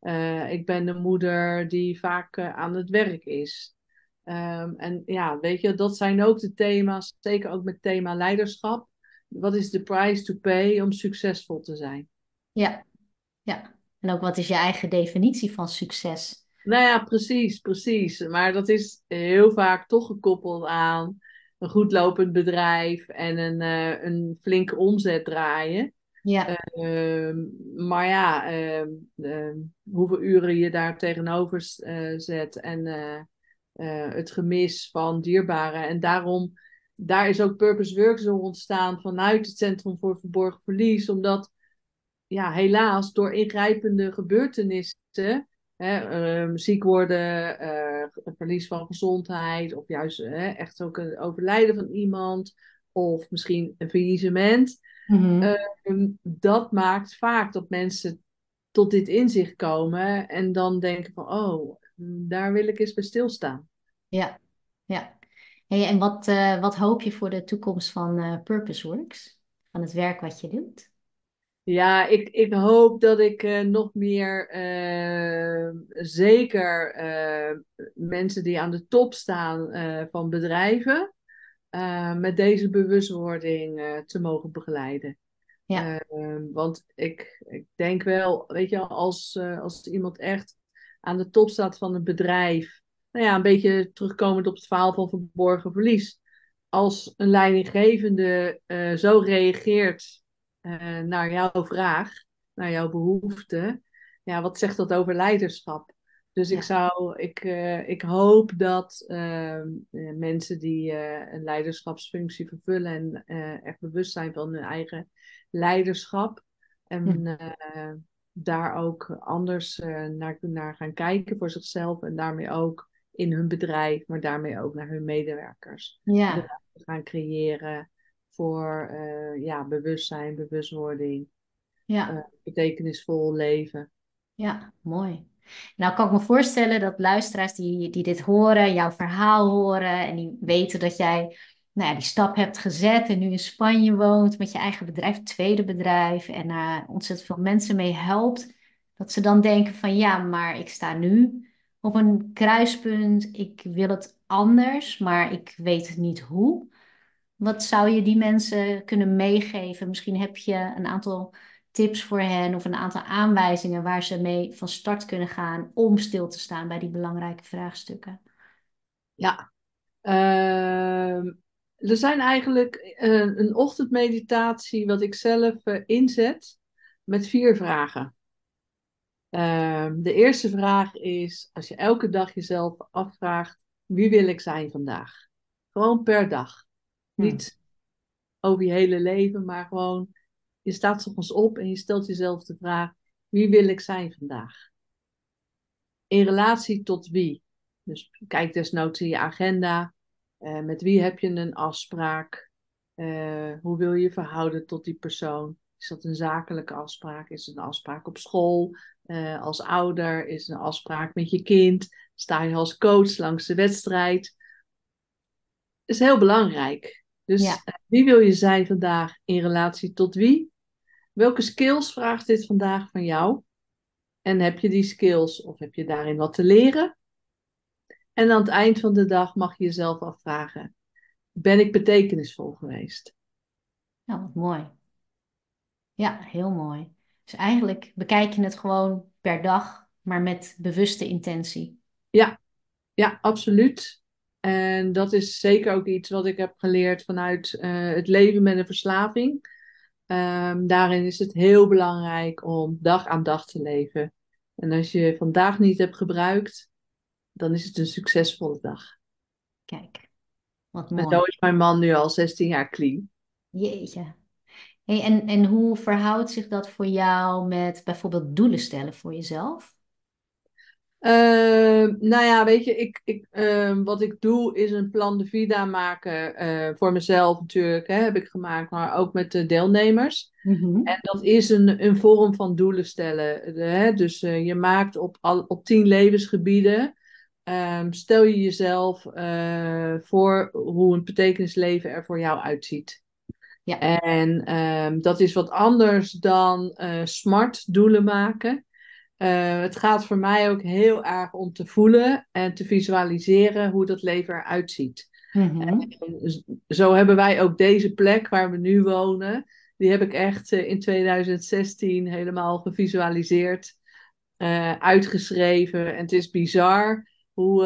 [SPEAKER 2] uh, ik ben de moeder die vaak eh, aan het werk is. Um, en ja, weet je, dat zijn ook de thema's, zeker ook met thema leiderschap. Wat is de price to pay om succesvol te zijn?
[SPEAKER 1] Ja, ja. En ook wat is je eigen definitie van succes?
[SPEAKER 2] Nou ja, precies, precies. Maar dat is heel vaak toch gekoppeld aan een goed lopend bedrijf en een, uh, een flinke omzet draaien.
[SPEAKER 1] Ja.
[SPEAKER 2] Uh, maar ja, uh, hoeveel uren je daar tegenover uh, zet en uh, het gemis van dierbaren. En daarom, daar is ook Purpose Work zo ontstaan vanuit het Centrum voor Verborgen Verlies. Omdat, ja, helaas door ingrijpende gebeurtenissen Hè, uh, ziek worden, uh, verlies van gezondheid, of juist uh, echt ook een overlijden van iemand, of misschien een faillissement. Mm -hmm. dat maakt vaak dat mensen tot dit inzicht komen en dan denken van, oh, daar wil ik eens bij stilstaan.
[SPEAKER 1] Ja, ja. Hey, en wat, eh, wat hoop je voor de toekomst van uh, Purpose Works? Van het werk wat je doet?
[SPEAKER 2] Ja, ik, ik hoop dat ik uh, nog meer, uh, zeker uh, mensen die aan de top staan van bedrijven, met deze bewustwording te mogen begeleiden.
[SPEAKER 1] Ja.
[SPEAKER 2] want ik, ik denk wel, weet je, als, als iemand echt aan de top staat van een bedrijf, nou ja, een beetje terugkomend op het verhaal van verborgen verlies. Als een leidinggevende zo reageert uh, naar jouw vraag, naar jouw behoefte. Ja, wat zegt dat over leiderschap? Dus ik zou, ik, uh, ik hoop dat uh, mensen die een leiderschapsfunctie vervullen en echt bewust zijn van hun eigen leiderschap. En hm. daar ook anders naar, naar gaan kijken voor zichzelf en daarmee ook in hun bedrijf, maar daarmee ook naar hun medewerkers.
[SPEAKER 1] Ja.
[SPEAKER 2] Gaan creëren voor uh, ja, bewustzijn, bewustwording,
[SPEAKER 1] ja.
[SPEAKER 2] Uh, betekenisvol leven.
[SPEAKER 1] Ja, mooi. Nou kan ik me voorstellen dat luisteraars die, die dit horen, jouw verhaal horen en die weten dat jij nou ja, die stap hebt gezet en nu in Spanje woont met je eigen bedrijf, tweede bedrijf en uh, ontzettend veel mensen mee helpt, dat ze dan denken van ja, maar ik sta nu op een kruispunt, ik wil het anders, maar ik weet niet hoe. Wat zou je die mensen kunnen meegeven? Misschien heb je een aantal tips voor hen of een aantal aanwijzingen waar ze mee van start kunnen gaan om stil te staan bij die belangrijke vraagstukken.
[SPEAKER 2] Ja, uh, er zijn eigenlijk uh, een ochtendmeditatie wat ik zelf uh, inzet met vier vragen. Ehm, de eerste vraag is, als je elke dag jezelf afvraagt, wie wil ik zijn vandaag? Gewoon per dag. Niet over je hele leven, maar gewoon, je staat ochtends op en je stelt jezelf de vraag, wie wil ik zijn vandaag? In relatie tot wie? Dus kijk desnoods in je agenda. Uh, met wie heb je een afspraak? Uh, hoe wil je verhouden tot die persoon? Is dat een zakelijke afspraak? Is het een afspraak op school? Uh, als ouder? Is het een afspraak met je kind? Sta je als coach langs de wedstrijd? is heel belangrijk. Dus ja. Eh, wie wil je zijn vandaag in relatie tot wie? Welke skills vraagt dit vandaag van jou? En heb je die skills of heb je daarin wat te leren? En aan het eind van de dag mag je jezelf afvragen: ben ik betekenisvol geweest?
[SPEAKER 1] Ja, wat mooi. Ja, heel mooi. Dus eigenlijk bekijk je het gewoon per dag, maar met bewuste intentie.
[SPEAKER 2] Ja, ja, absoluut. En dat is zeker ook iets wat ik heb geleerd vanuit uh, het leven met een verslaving. Um, daarin is het heel belangrijk om dag aan dag te leven. En als je vandaag niet hebt gebruikt, dan is het een succesvolle dag.
[SPEAKER 1] Kijk, wat
[SPEAKER 2] En
[SPEAKER 1] mooi.
[SPEAKER 2] zo is mijn man nu al 16 jaar clean.
[SPEAKER 1] Jeetje. Hey, en, en hoe verhoudt zich dat voor jou met bijvoorbeeld doelen stellen voor jezelf?
[SPEAKER 2] Ehm, nou ja, weet je, ik, ik, ehm, wat ik doe is een plan de vida maken. eh, voor mezelf natuurlijk, hè, heb ik gemaakt, maar ook met de deelnemers.
[SPEAKER 1] Mhm.
[SPEAKER 2] En dat is een, een vorm van doelen stellen. De- hè? Dus eh, je maakt op, al, op tien levensgebieden. ehm, stel je jezelf eh, voor hoe een betekenisleven er voor jou uitziet.
[SPEAKER 1] Ja.
[SPEAKER 2] En dat is wat anders dan smart doelen maken. Eh, het gaat voor mij ook heel erg om te voelen en te visualiseren hoe dat leven eruit ziet.
[SPEAKER 1] Mhm.
[SPEAKER 2] Zo hebben wij ook deze plek waar we nu wonen. Die heb ik echt eh, in 2016 helemaal gevisualiseerd, eh, uitgeschreven. En het is bizar hoe,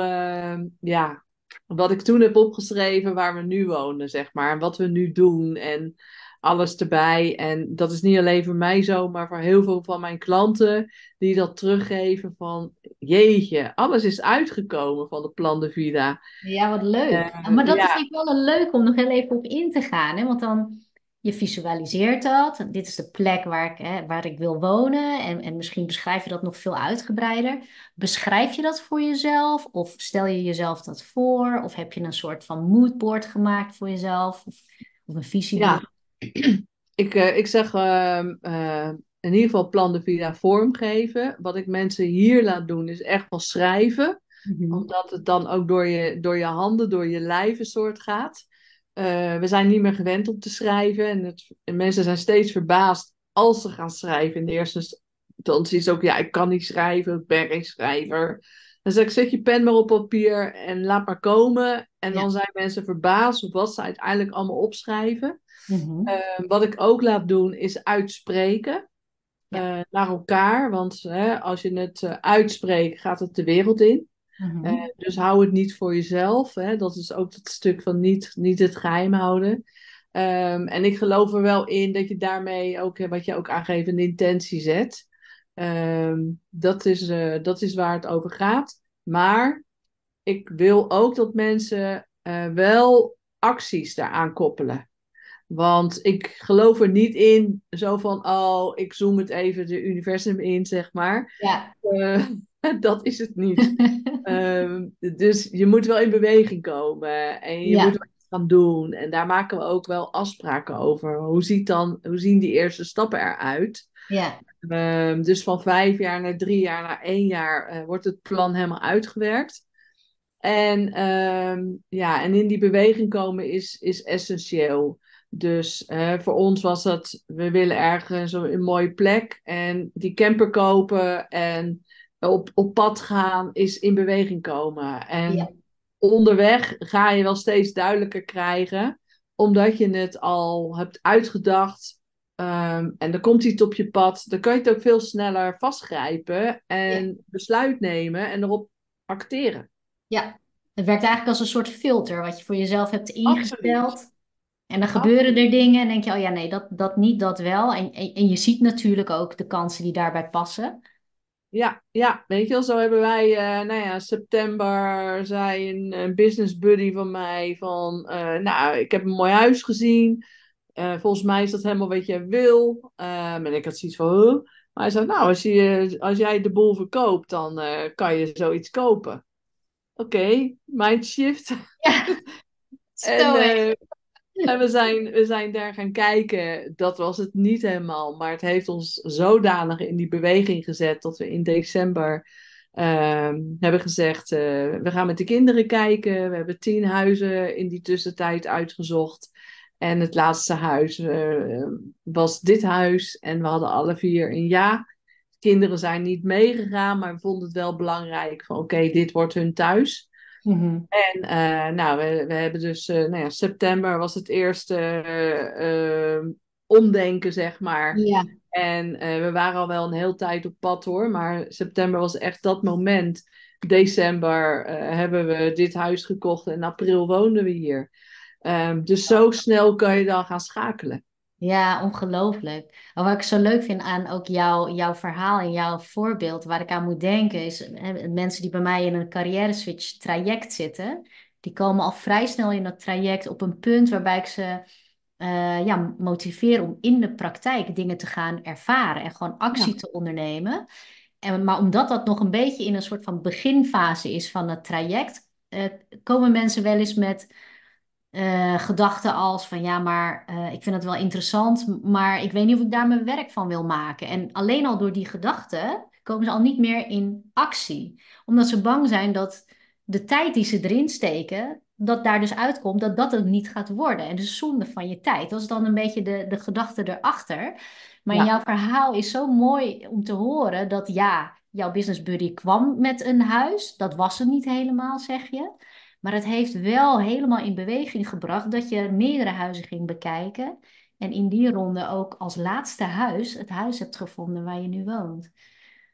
[SPEAKER 2] ja, wat ik toen heb opgeschreven waar we nu wonen, zeg maar. En wat we nu doen en alles erbij. En dat is niet alleen voor mij zo, maar voor heel veel van mijn klanten die dat teruggeven van... Jeetje, alles is uitgekomen van de Plan de Vida.
[SPEAKER 1] Ja, wat leuk.
[SPEAKER 2] Eh,
[SPEAKER 1] maar dat
[SPEAKER 2] ja.
[SPEAKER 1] is vind ik wel een leuk om nog heel even op in te gaan. Hè? Want dan, je visualiseert dat. Dit is de plek waar ik, hè, waar ik wil wonen. En, en misschien beschrijf je dat nog veel uitgebreider. Beschrijf je dat voor jezelf? Of stel je jezelf dat voor? Of heb je een soort van moodboard gemaakt voor jezelf? Of, of een visieboek?
[SPEAKER 2] Ja. *clears throat* Ik, eh, ik zeg ehm, eh, in ieder geval plan de vida vormgeven. Wat ik mensen hier laat doen is echt wel schrijven.
[SPEAKER 1] Mhm.
[SPEAKER 2] Omdat het dan ook door je, door je handen, door je lijf een soort gaat. Eh, we zijn niet meer gewend om te schrijven. En, het, en mensen zijn steeds verbaasd als ze gaan schrijven. In de eerste instantie is ook, ja, ik kan niet schrijven, ik ben geen schrijver. Dan zeg ik, zet je pen maar op papier en laat maar komen. En
[SPEAKER 1] Ja.
[SPEAKER 2] dan zijn mensen verbaasd op wat ze uiteindelijk allemaal opschrijven.
[SPEAKER 1] Mhm.
[SPEAKER 2] Eh, wat ik ook laat doen is uitspreken
[SPEAKER 1] Ja.
[SPEAKER 2] eh, naar elkaar. Want hè, als je het eh, uitspreekt, gaat het de wereld in.
[SPEAKER 1] Mhm.
[SPEAKER 2] Eh, dus hou het niet voor jezelf. Hè. Dat is ook het stuk van niet, niet het geheim houden. Ehm, en ik geloof er wel in dat je daarmee ook, wat je ook aangeeft, een intentie zet. Ehm, dat, is, dat is waar het over gaat. Maar ik wil ook dat mensen wel acties daaraan koppelen. Want ik geloof er niet in, zo van, oh, ik zoom het even de universum in, zeg maar.
[SPEAKER 1] Ja.
[SPEAKER 2] Eh, *laughs* dat is het niet. *laughs* Ehm, dus je moet wel in beweging komen en je
[SPEAKER 1] Ja.
[SPEAKER 2] moet wat gaan doen. En daar maken we ook wel afspraken over. Hoe, ziet dan, hoe zien die eerste stappen eruit?
[SPEAKER 1] ja.
[SPEAKER 2] Ehm, dus van vijf jaar naar drie jaar naar één jaar eh, wordt het plan helemaal uitgewerkt. En, ehm, ja, en in die beweging komen is, is essentieel. Dus voor ons was dat, we willen ergens een, een mooie plek en die camper kopen en op, op pad gaan is in beweging komen. En
[SPEAKER 1] Ja.
[SPEAKER 2] onderweg ga je wel steeds duidelijker krijgen, omdat je het al hebt uitgedacht. Ehm, en dan komt iets op je pad, dan kan je het ook veel sneller vastgrijpen en besluit nemen en erop acteren.
[SPEAKER 1] Ja, het werkt eigenlijk als een soort filter wat je voor jezelf hebt ingesteld.
[SPEAKER 2] Absoluut.
[SPEAKER 1] En dan gebeuren er dingen en denk je, oh ja, nee, dat, dat niet, dat wel. En, en, en je ziet natuurlijk ook de kansen die daarbij passen.
[SPEAKER 2] Ja, ja, weet je wel, zo hebben wij, eh, nou ja, september zei een, een business buddy van mij van, eh, nou, ik heb een mooi huis gezien. Eh, volgens mij is dat helemaal wat jij wil. Ehm, en ik had zoiets van, huh? Maar hij zei, nou, als, je, als jij de boel verkoopt, dan kan je zoiets kopen. Oké, mindshift.
[SPEAKER 1] Ja, *laughs*
[SPEAKER 2] En, en we zijn, we zijn daar gaan kijken. Dat was het niet helemaal. Maar het heeft ons zodanig in die beweging gezet. Dat we in december ehm, hebben gezegd. eh, we gaan met de kinderen kijken. We hebben tien huizen in die tussentijd uitgezocht. En het laatste huis eh, was dit huis. En we hadden alle vier een ja. Kinderen zijn niet meegegaan. Maar vonden het wel belangrijk. Van oké, dit wordt hun thuis.
[SPEAKER 1] Mhm.
[SPEAKER 2] En eh, nou, we, we hebben dus, eh, nou ja, september was het eerste eh, omdenken, zeg maar.
[SPEAKER 1] Ja,
[SPEAKER 2] En we waren al wel een hele tijd op pad hoor, maar september was echt dat moment. December hebben we dit huis gekocht en in april woonden we hier. Ehm, dus zo snel kan je dan gaan schakelen.
[SPEAKER 1] Ja, ongelooflijk. En wat ik zo leuk vind aan ook jouw, jouw verhaal en jouw voorbeeld, waar ik aan moet denken, is hè, mensen die bij mij in een carrière switch traject zitten, die komen al vrij snel in dat traject op een punt waarbij ik ze eh, ja, motiveer om in de praktijk dingen te gaan ervaren en gewoon actie
[SPEAKER 2] Ja,
[SPEAKER 1] te ondernemen. En, maar omdat dat nog een beetje in een soort van beginfase is van het traject, eh, komen mensen wel eens met eh, gedachten als van ja, maar eh, ik vind het wel interessant, maar ik weet niet of ik daar mijn werk van wil maken. En alleen al door die gedachten komen ze al niet meer in actie, omdat ze bang zijn dat de tijd die ze erin steken, dat daar dus uitkomt dat dat het niet gaat worden. En dus zonde van je tijd. Dat is dan een beetje de, de gedachte erachter. Maar
[SPEAKER 2] ja,
[SPEAKER 1] jouw verhaal is zo mooi om te horen dat ja, jouw business buddy kwam met een huis. Dat was het niet helemaal, zeg je. Maar het heeft wel helemaal in beweging gebracht dat je meerdere huizen ging bekijken. En in die ronde ook als laatste huis het huis hebt gevonden waar je nu woont. Dus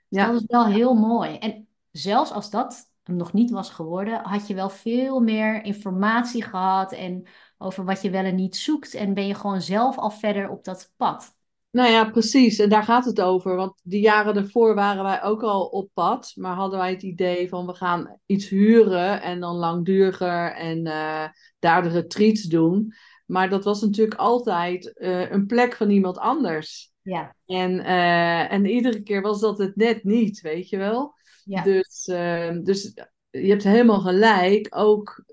[SPEAKER 1] dat
[SPEAKER 2] ja.
[SPEAKER 1] is wel heel mooi. En zelfs als dat nog niet was geworden, had je wel veel meer informatie gehad en over wat je wel en niet zoekt. En ben je gewoon zelf al verder op dat pad.
[SPEAKER 2] Nou ja, precies. En daar gaat het over. Want die jaren ervoor waren wij ook al op pad. Maar hadden wij het idee van we gaan iets huren en dan langduriger en eh, daar de retreats doen. Maar dat was natuurlijk altijd eh, een plek van iemand anders.
[SPEAKER 1] Ja,
[SPEAKER 2] En, eh, en iedere keer was dat het net niet, weet je wel.
[SPEAKER 1] ja,
[SPEAKER 2] Dus, eh, dus je hebt helemaal gelijk. Ook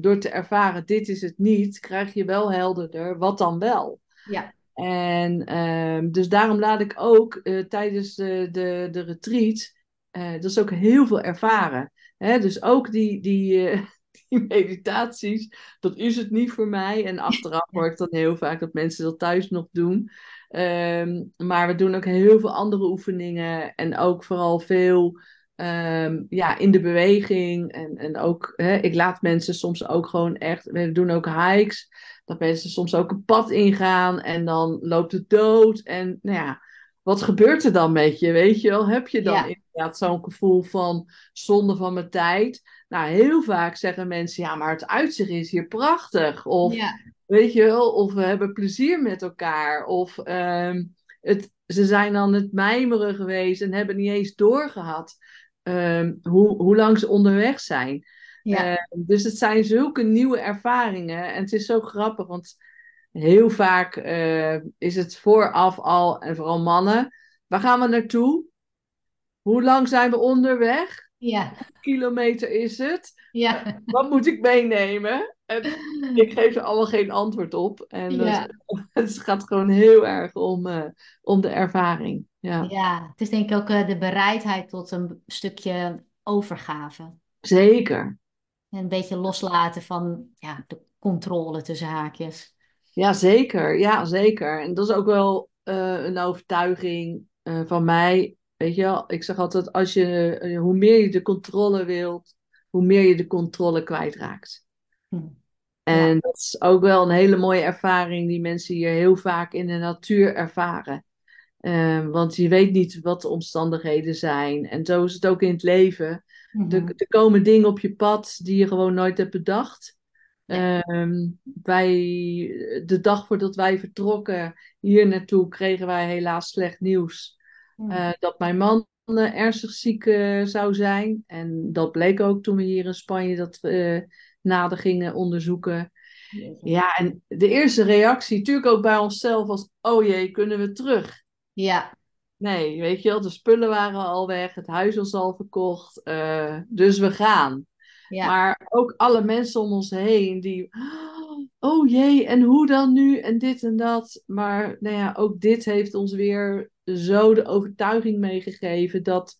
[SPEAKER 2] door te ervaren, dit is het niet, krijg je wel helderder, wat dan wel.
[SPEAKER 1] ja,
[SPEAKER 2] En ehm, dus daarom laat ik ook eh, tijdens de, de, de retreat, eh, dat is ook heel veel ervaren. Hè? Dus ook die, die, eh, *laughs* die meditaties, dat is het niet voor mij. En achteraf hoor ik dan heel vaak dat mensen dat thuis nog doen. Ehm, maar we doen ook heel veel andere oefeningen en ook vooral veel ehm, ja, in de beweging. En, en ook, hè, ik laat mensen soms ook gewoon echt, we doen ook hikes dat mensen soms ook een pad ingaan en dan loopt het dood. En nou ja, wat gebeurt er dan met je? Weet je wel, heb je dan
[SPEAKER 1] ja,
[SPEAKER 2] inderdaad zo'n gevoel van zonde van mijn tijd? Nou, heel vaak zeggen mensen, ja, maar het uitzicht is hier prachtig. Of
[SPEAKER 1] ja,
[SPEAKER 2] weet je wel, of we hebben plezier met elkaar. Of ehm, het, ze zijn dan het mijmeren geweest en hebben niet eens doorgehad ehm, hoe, hoe lang ze onderweg zijn.
[SPEAKER 1] Ja,
[SPEAKER 2] Eh, dus het zijn zulke nieuwe ervaringen. En het is zo grappig, want heel vaak eh, is het vooraf al, en vooral mannen, waar gaan we naartoe? Hoe lang zijn we onderweg?
[SPEAKER 1] ja,
[SPEAKER 2] Kilometer is het? Eh,
[SPEAKER 1] ja,
[SPEAKER 2] wat moet ik meenemen? En *laughs* ik geef er allemaal geen antwoord op. En dus, *laughs* het gaat gewoon heel erg om, eh, om de ervaring. Ja,
[SPEAKER 1] Ja, het is denk ik ook eh, de bereidheid tot een stukje overgave.
[SPEAKER 2] zeker.
[SPEAKER 1] En een beetje loslaten van ja, de controle tussen haakjes.
[SPEAKER 2] Ja, zeker. Ja, zeker. En dat is ook wel eh, een overtuiging eh, van mij. Weet je wel, ik zeg altijd, als je, eh, hoe meer je de controle wilt, hoe meer je de controle kwijtraakt.
[SPEAKER 1] Hm. Ja,
[SPEAKER 2] En dat is ook wel een hele mooie ervaring die mensen hier heel vaak in de natuur ervaren. Want je weet niet wat de omstandigheden zijn. En zo is het ook in het leven. Er,
[SPEAKER 1] mhm.
[SPEAKER 2] er komen dingen op je pad die je gewoon nooit hebt bedacht. Ehm, wij, de dag voordat wij vertrokken hier naartoe, kregen wij helaas slecht nieuws.
[SPEAKER 1] Hm.
[SPEAKER 2] eh, dat mijn man eh, ernstig ziek eh, zou zijn. En dat bleek ook toen we hier in Spanje dat nader gingen onderzoeken. Ja, en de eerste reactie, natuurlijk ook bij onszelf, was: oh jee, kunnen we terug?
[SPEAKER 1] Ja,
[SPEAKER 2] Nee, weet je wel, de spullen waren al weg, het huis was al verkocht, eh, dus we gaan.
[SPEAKER 1] ja,
[SPEAKER 2] Maar ook alle mensen om ons heen die, oh jee, en hoe dan nu en dit en dat. Maar nou ja, ook dit heeft ons weer zo de overtuiging meegegeven dat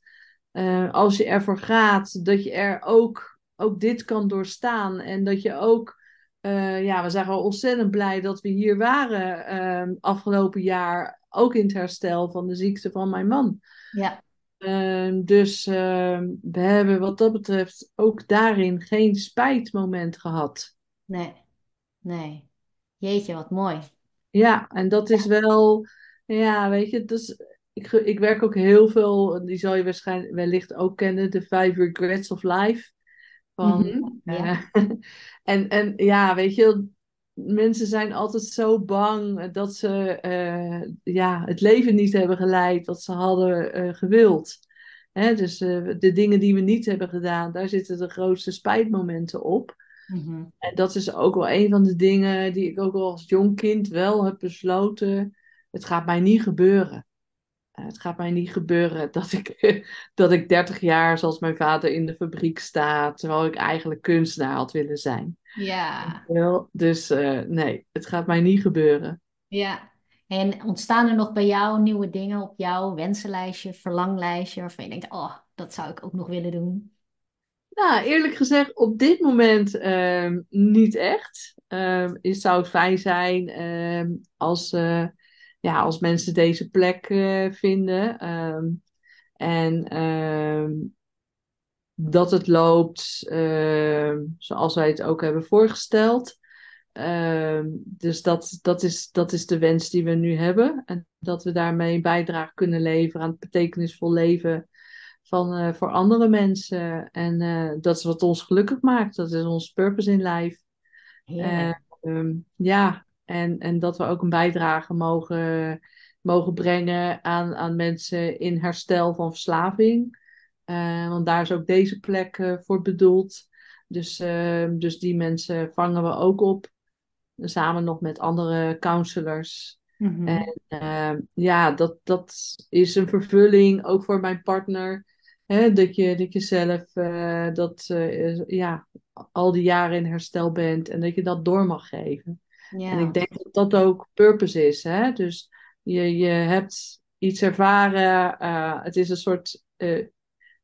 [SPEAKER 2] eh, als je ervoor gaat, dat je er ook, ook dit kan doorstaan. En dat je ook, eh, ja, we zijn wel ontzettend blij dat we hier waren afgelopen jaar, ook in het herstel van de ziekte van mijn man.
[SPEAKER 1] ja,
[SPEAKER 2] Ehm, dus ehm, we hebben wat dat betreft ook daarin geen spijtmoment gehad.
[SPEAKER 1] nee, nee. Jeetje, wat mooi.
[SPEAKER 2] Ja, en dat is
[SPEAKER 1] Ja,
[SPEAKER 2] wel, ja, weet je, dus ik, ik werk ook heel veel, die zal je waarschijnlijk wellicht ook kennen, de Five Regrets of Life. Van,
[SPEAKER 1] Mhm. Ja,
[SPEAKER 2] eh, *laughs* en, en ja, weet je, mensen zijn altijd zo bang dat ze eh, ja, het leven niet hebben geleid wat ze hadden uh, gewild. Hè, dus uh, de dingen die we niet hebben gedaan, daar zitten de grootste spijtmomenten op.
[SPEAKER 1] Mhm.
[SPEAKER 2] En dat is ook wel een van de dingen die ik ook al als jong kind wel heb besloten. Het gaat mij niet gebeuren. Het gaat mij niet gebeuren *laughs* dat ik, dat ik 30 jaar zoals mijn vader in de fabriek sta, terwijl ik eigenlijk kunstenaar had willen zijn.
[SPEAKER 1] Ja.
[SPEAKER 2] Dus uh, nee, het gaat mij niet gebeuren.
[SPEAKER 1] Ja. En ontstaan er nog bij jou nieuwe dingen op jouw wensenlijstje, verlanglijstje, waarvan je denkt, oh, dat zou ik ook nog willen doen?
[SPEAKER 2] Nou, eerlijk gezegd, op dit moment uh, niet echt. Uh, het zou fijn zijn ehm, als, uh, ja, als mensen deze plek eh, vinden. Ehm, en ehm, dat het loopt zoals wij het ook hebben voorgesteld. dus dat, dat, is, dat is de wens die we nu hebben. En dat we daarmee een bijdrage kunnen leveren aan het betekenisvol leven van, uh, voor andere mensen. En uh, dat is wat ons gelukkig maakt. Dat is ons purpose in life.
[SPEAKER 1] Ja.
[SPEAKER 2] Um, ja, en, en dat we ook een bijdrage mogen, mogen brengen aan, aan mensen in herstel van verslaving. Uh, want daar is ook deze plek voor bedoeld. Dus, ehm, dus die mensen vangen we ook op. Samen nog met andere counselors.
[SPEAKER 1] Mm-hmm.
[SPEAKER 2] En ja, dat, dat is een vervulling ook voor mijn partner. Hè, dat, je, dat je zelf dat, ja, al die jaren in herstel bent en dat je dat door mag geven.
[SPEAKER 1] Ja.
[SPEAKER 2] En ik denk dat dat ook purpose is. Hè? Dus je, je hebt iets ervaren, het is een soort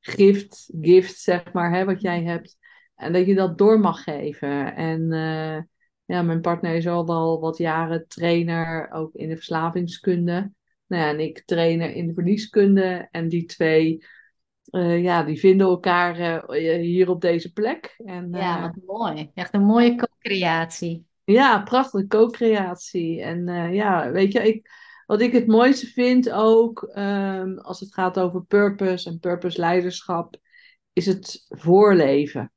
[SPEAKER 2] gift, gift, zeg maar, hè, wat jij hebt. En dat je dat door mag geven. En ja, mijn partner is al wel wat jaren trainer, ook in de verslavingskunde. Nou ja, en ik trainer in de verlieskunde. En die twee uh, ja, die vinden elkaar uh, hier op deze plek. En,
[SPEAKER 1] ja, wat mooi. Echt een mooie co-creatie.
[SPEAKER 2] Ja, prachtige co-creatie. En ja, weet je, ik, wat ik het mooiste vind ook um, als het gaat over purpose en purpose leiderschap, is het voorleven.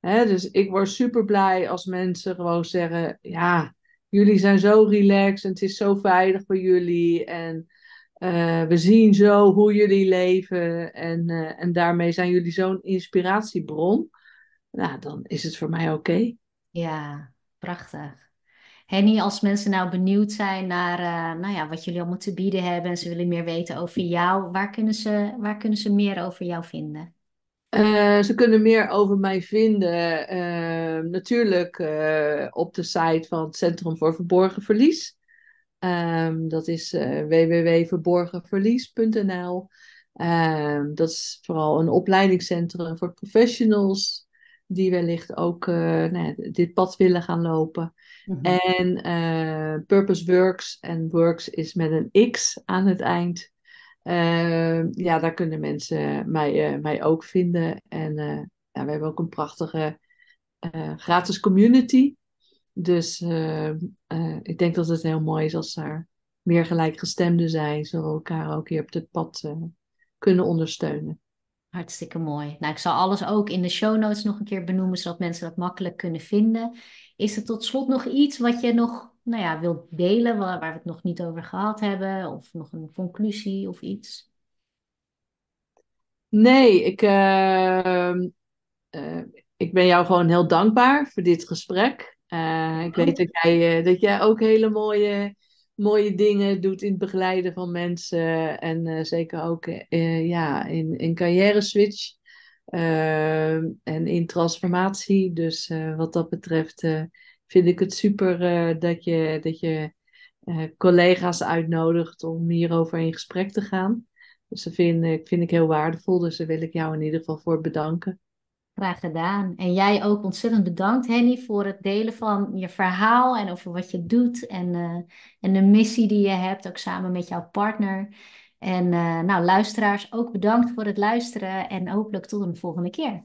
[SPEAKER 2] Hè, dus ik word super blij als mensen gewoon zeggen: Ja, jullie zijn zo relaxed en het is zo veilig voor jullie. En uh, we zien zo hoe jullie leven en, uh, en daarmee zijn jullie zo'n inspiratiebron. Nou, dan is het voor mij oké.
[SPEAKER 1] Ja, prachtig. Henny, als mensen nou benieuwd zijn naar uh, nou ja, wat jullie allemaal te bieden hebben en ze willen meer weten over jou, waar kunnen ze, waar kunnen ze meer over jou vinden?
[SPEAKER 2] ze kunnen meer over mij vinden natuurlijk op de site van het Centrum voor Verborgen Verlies. Um, dat is www.verborgenverlies.nl. Um, dat is vooral een opleidingscentrum voor professionals die wellicht ook uh, nou, dit pad willen gaan lopen.
[SPEAKER 1] Mhm.
[SPEAKER 2] En uh, Purpose Works, en Works is met een X aan het eind. Uh, ja, daar kunnen mensen mij, mij ook vinden. En ja, we hebben ook een prachtige gratis community. Dus ik denk dat het heel mooi is als er meer gelijkgestemden zijn, zodat we elkaar ook hier op dit pad kunnen ondersteunen.
[SPEAKER 1] Hartstikke mooi. Nou, ik zal alles ook in de show notes nog een keer benoemen, zodat mensen dat makkelijk kunnen vinden. Is er tot slot nog iets wat je nog nou ja, wilt delen, waar, waar we het nog niet over gehad hebben? Of nog een conclusie of iets?
[SPEAKER 2] Nee, ik, ehm, ik ben jou gewoon heel dankbaar voor dit gesprek. Uh, ik weet dat jij, uh, dat jij ook hele mooie, mooie dingen doet in het begeleiden van mensen. En uh, zeker ook ja, in, in carrière switch en in transformatie. Dus wat dat betreft vind ik het super dat je, dat je collega's uitnodigt om hierover in gesprek te gaan. Dus dat vind, vind ik heel waardevol. Dus daar wil ik jou in ieder geval voor bedanken.
[SPEAKER 1] Graag gedaan. En jij ook ontzettend bedankt, Henny, voor het delen van je verhaal en over wat je doet en, uh, en de missie die je hebt, ook samen met jouw partner. En uh, nou, luisteraars, ook bedankt voor het luisteren en hopelijk tot een volgende keer.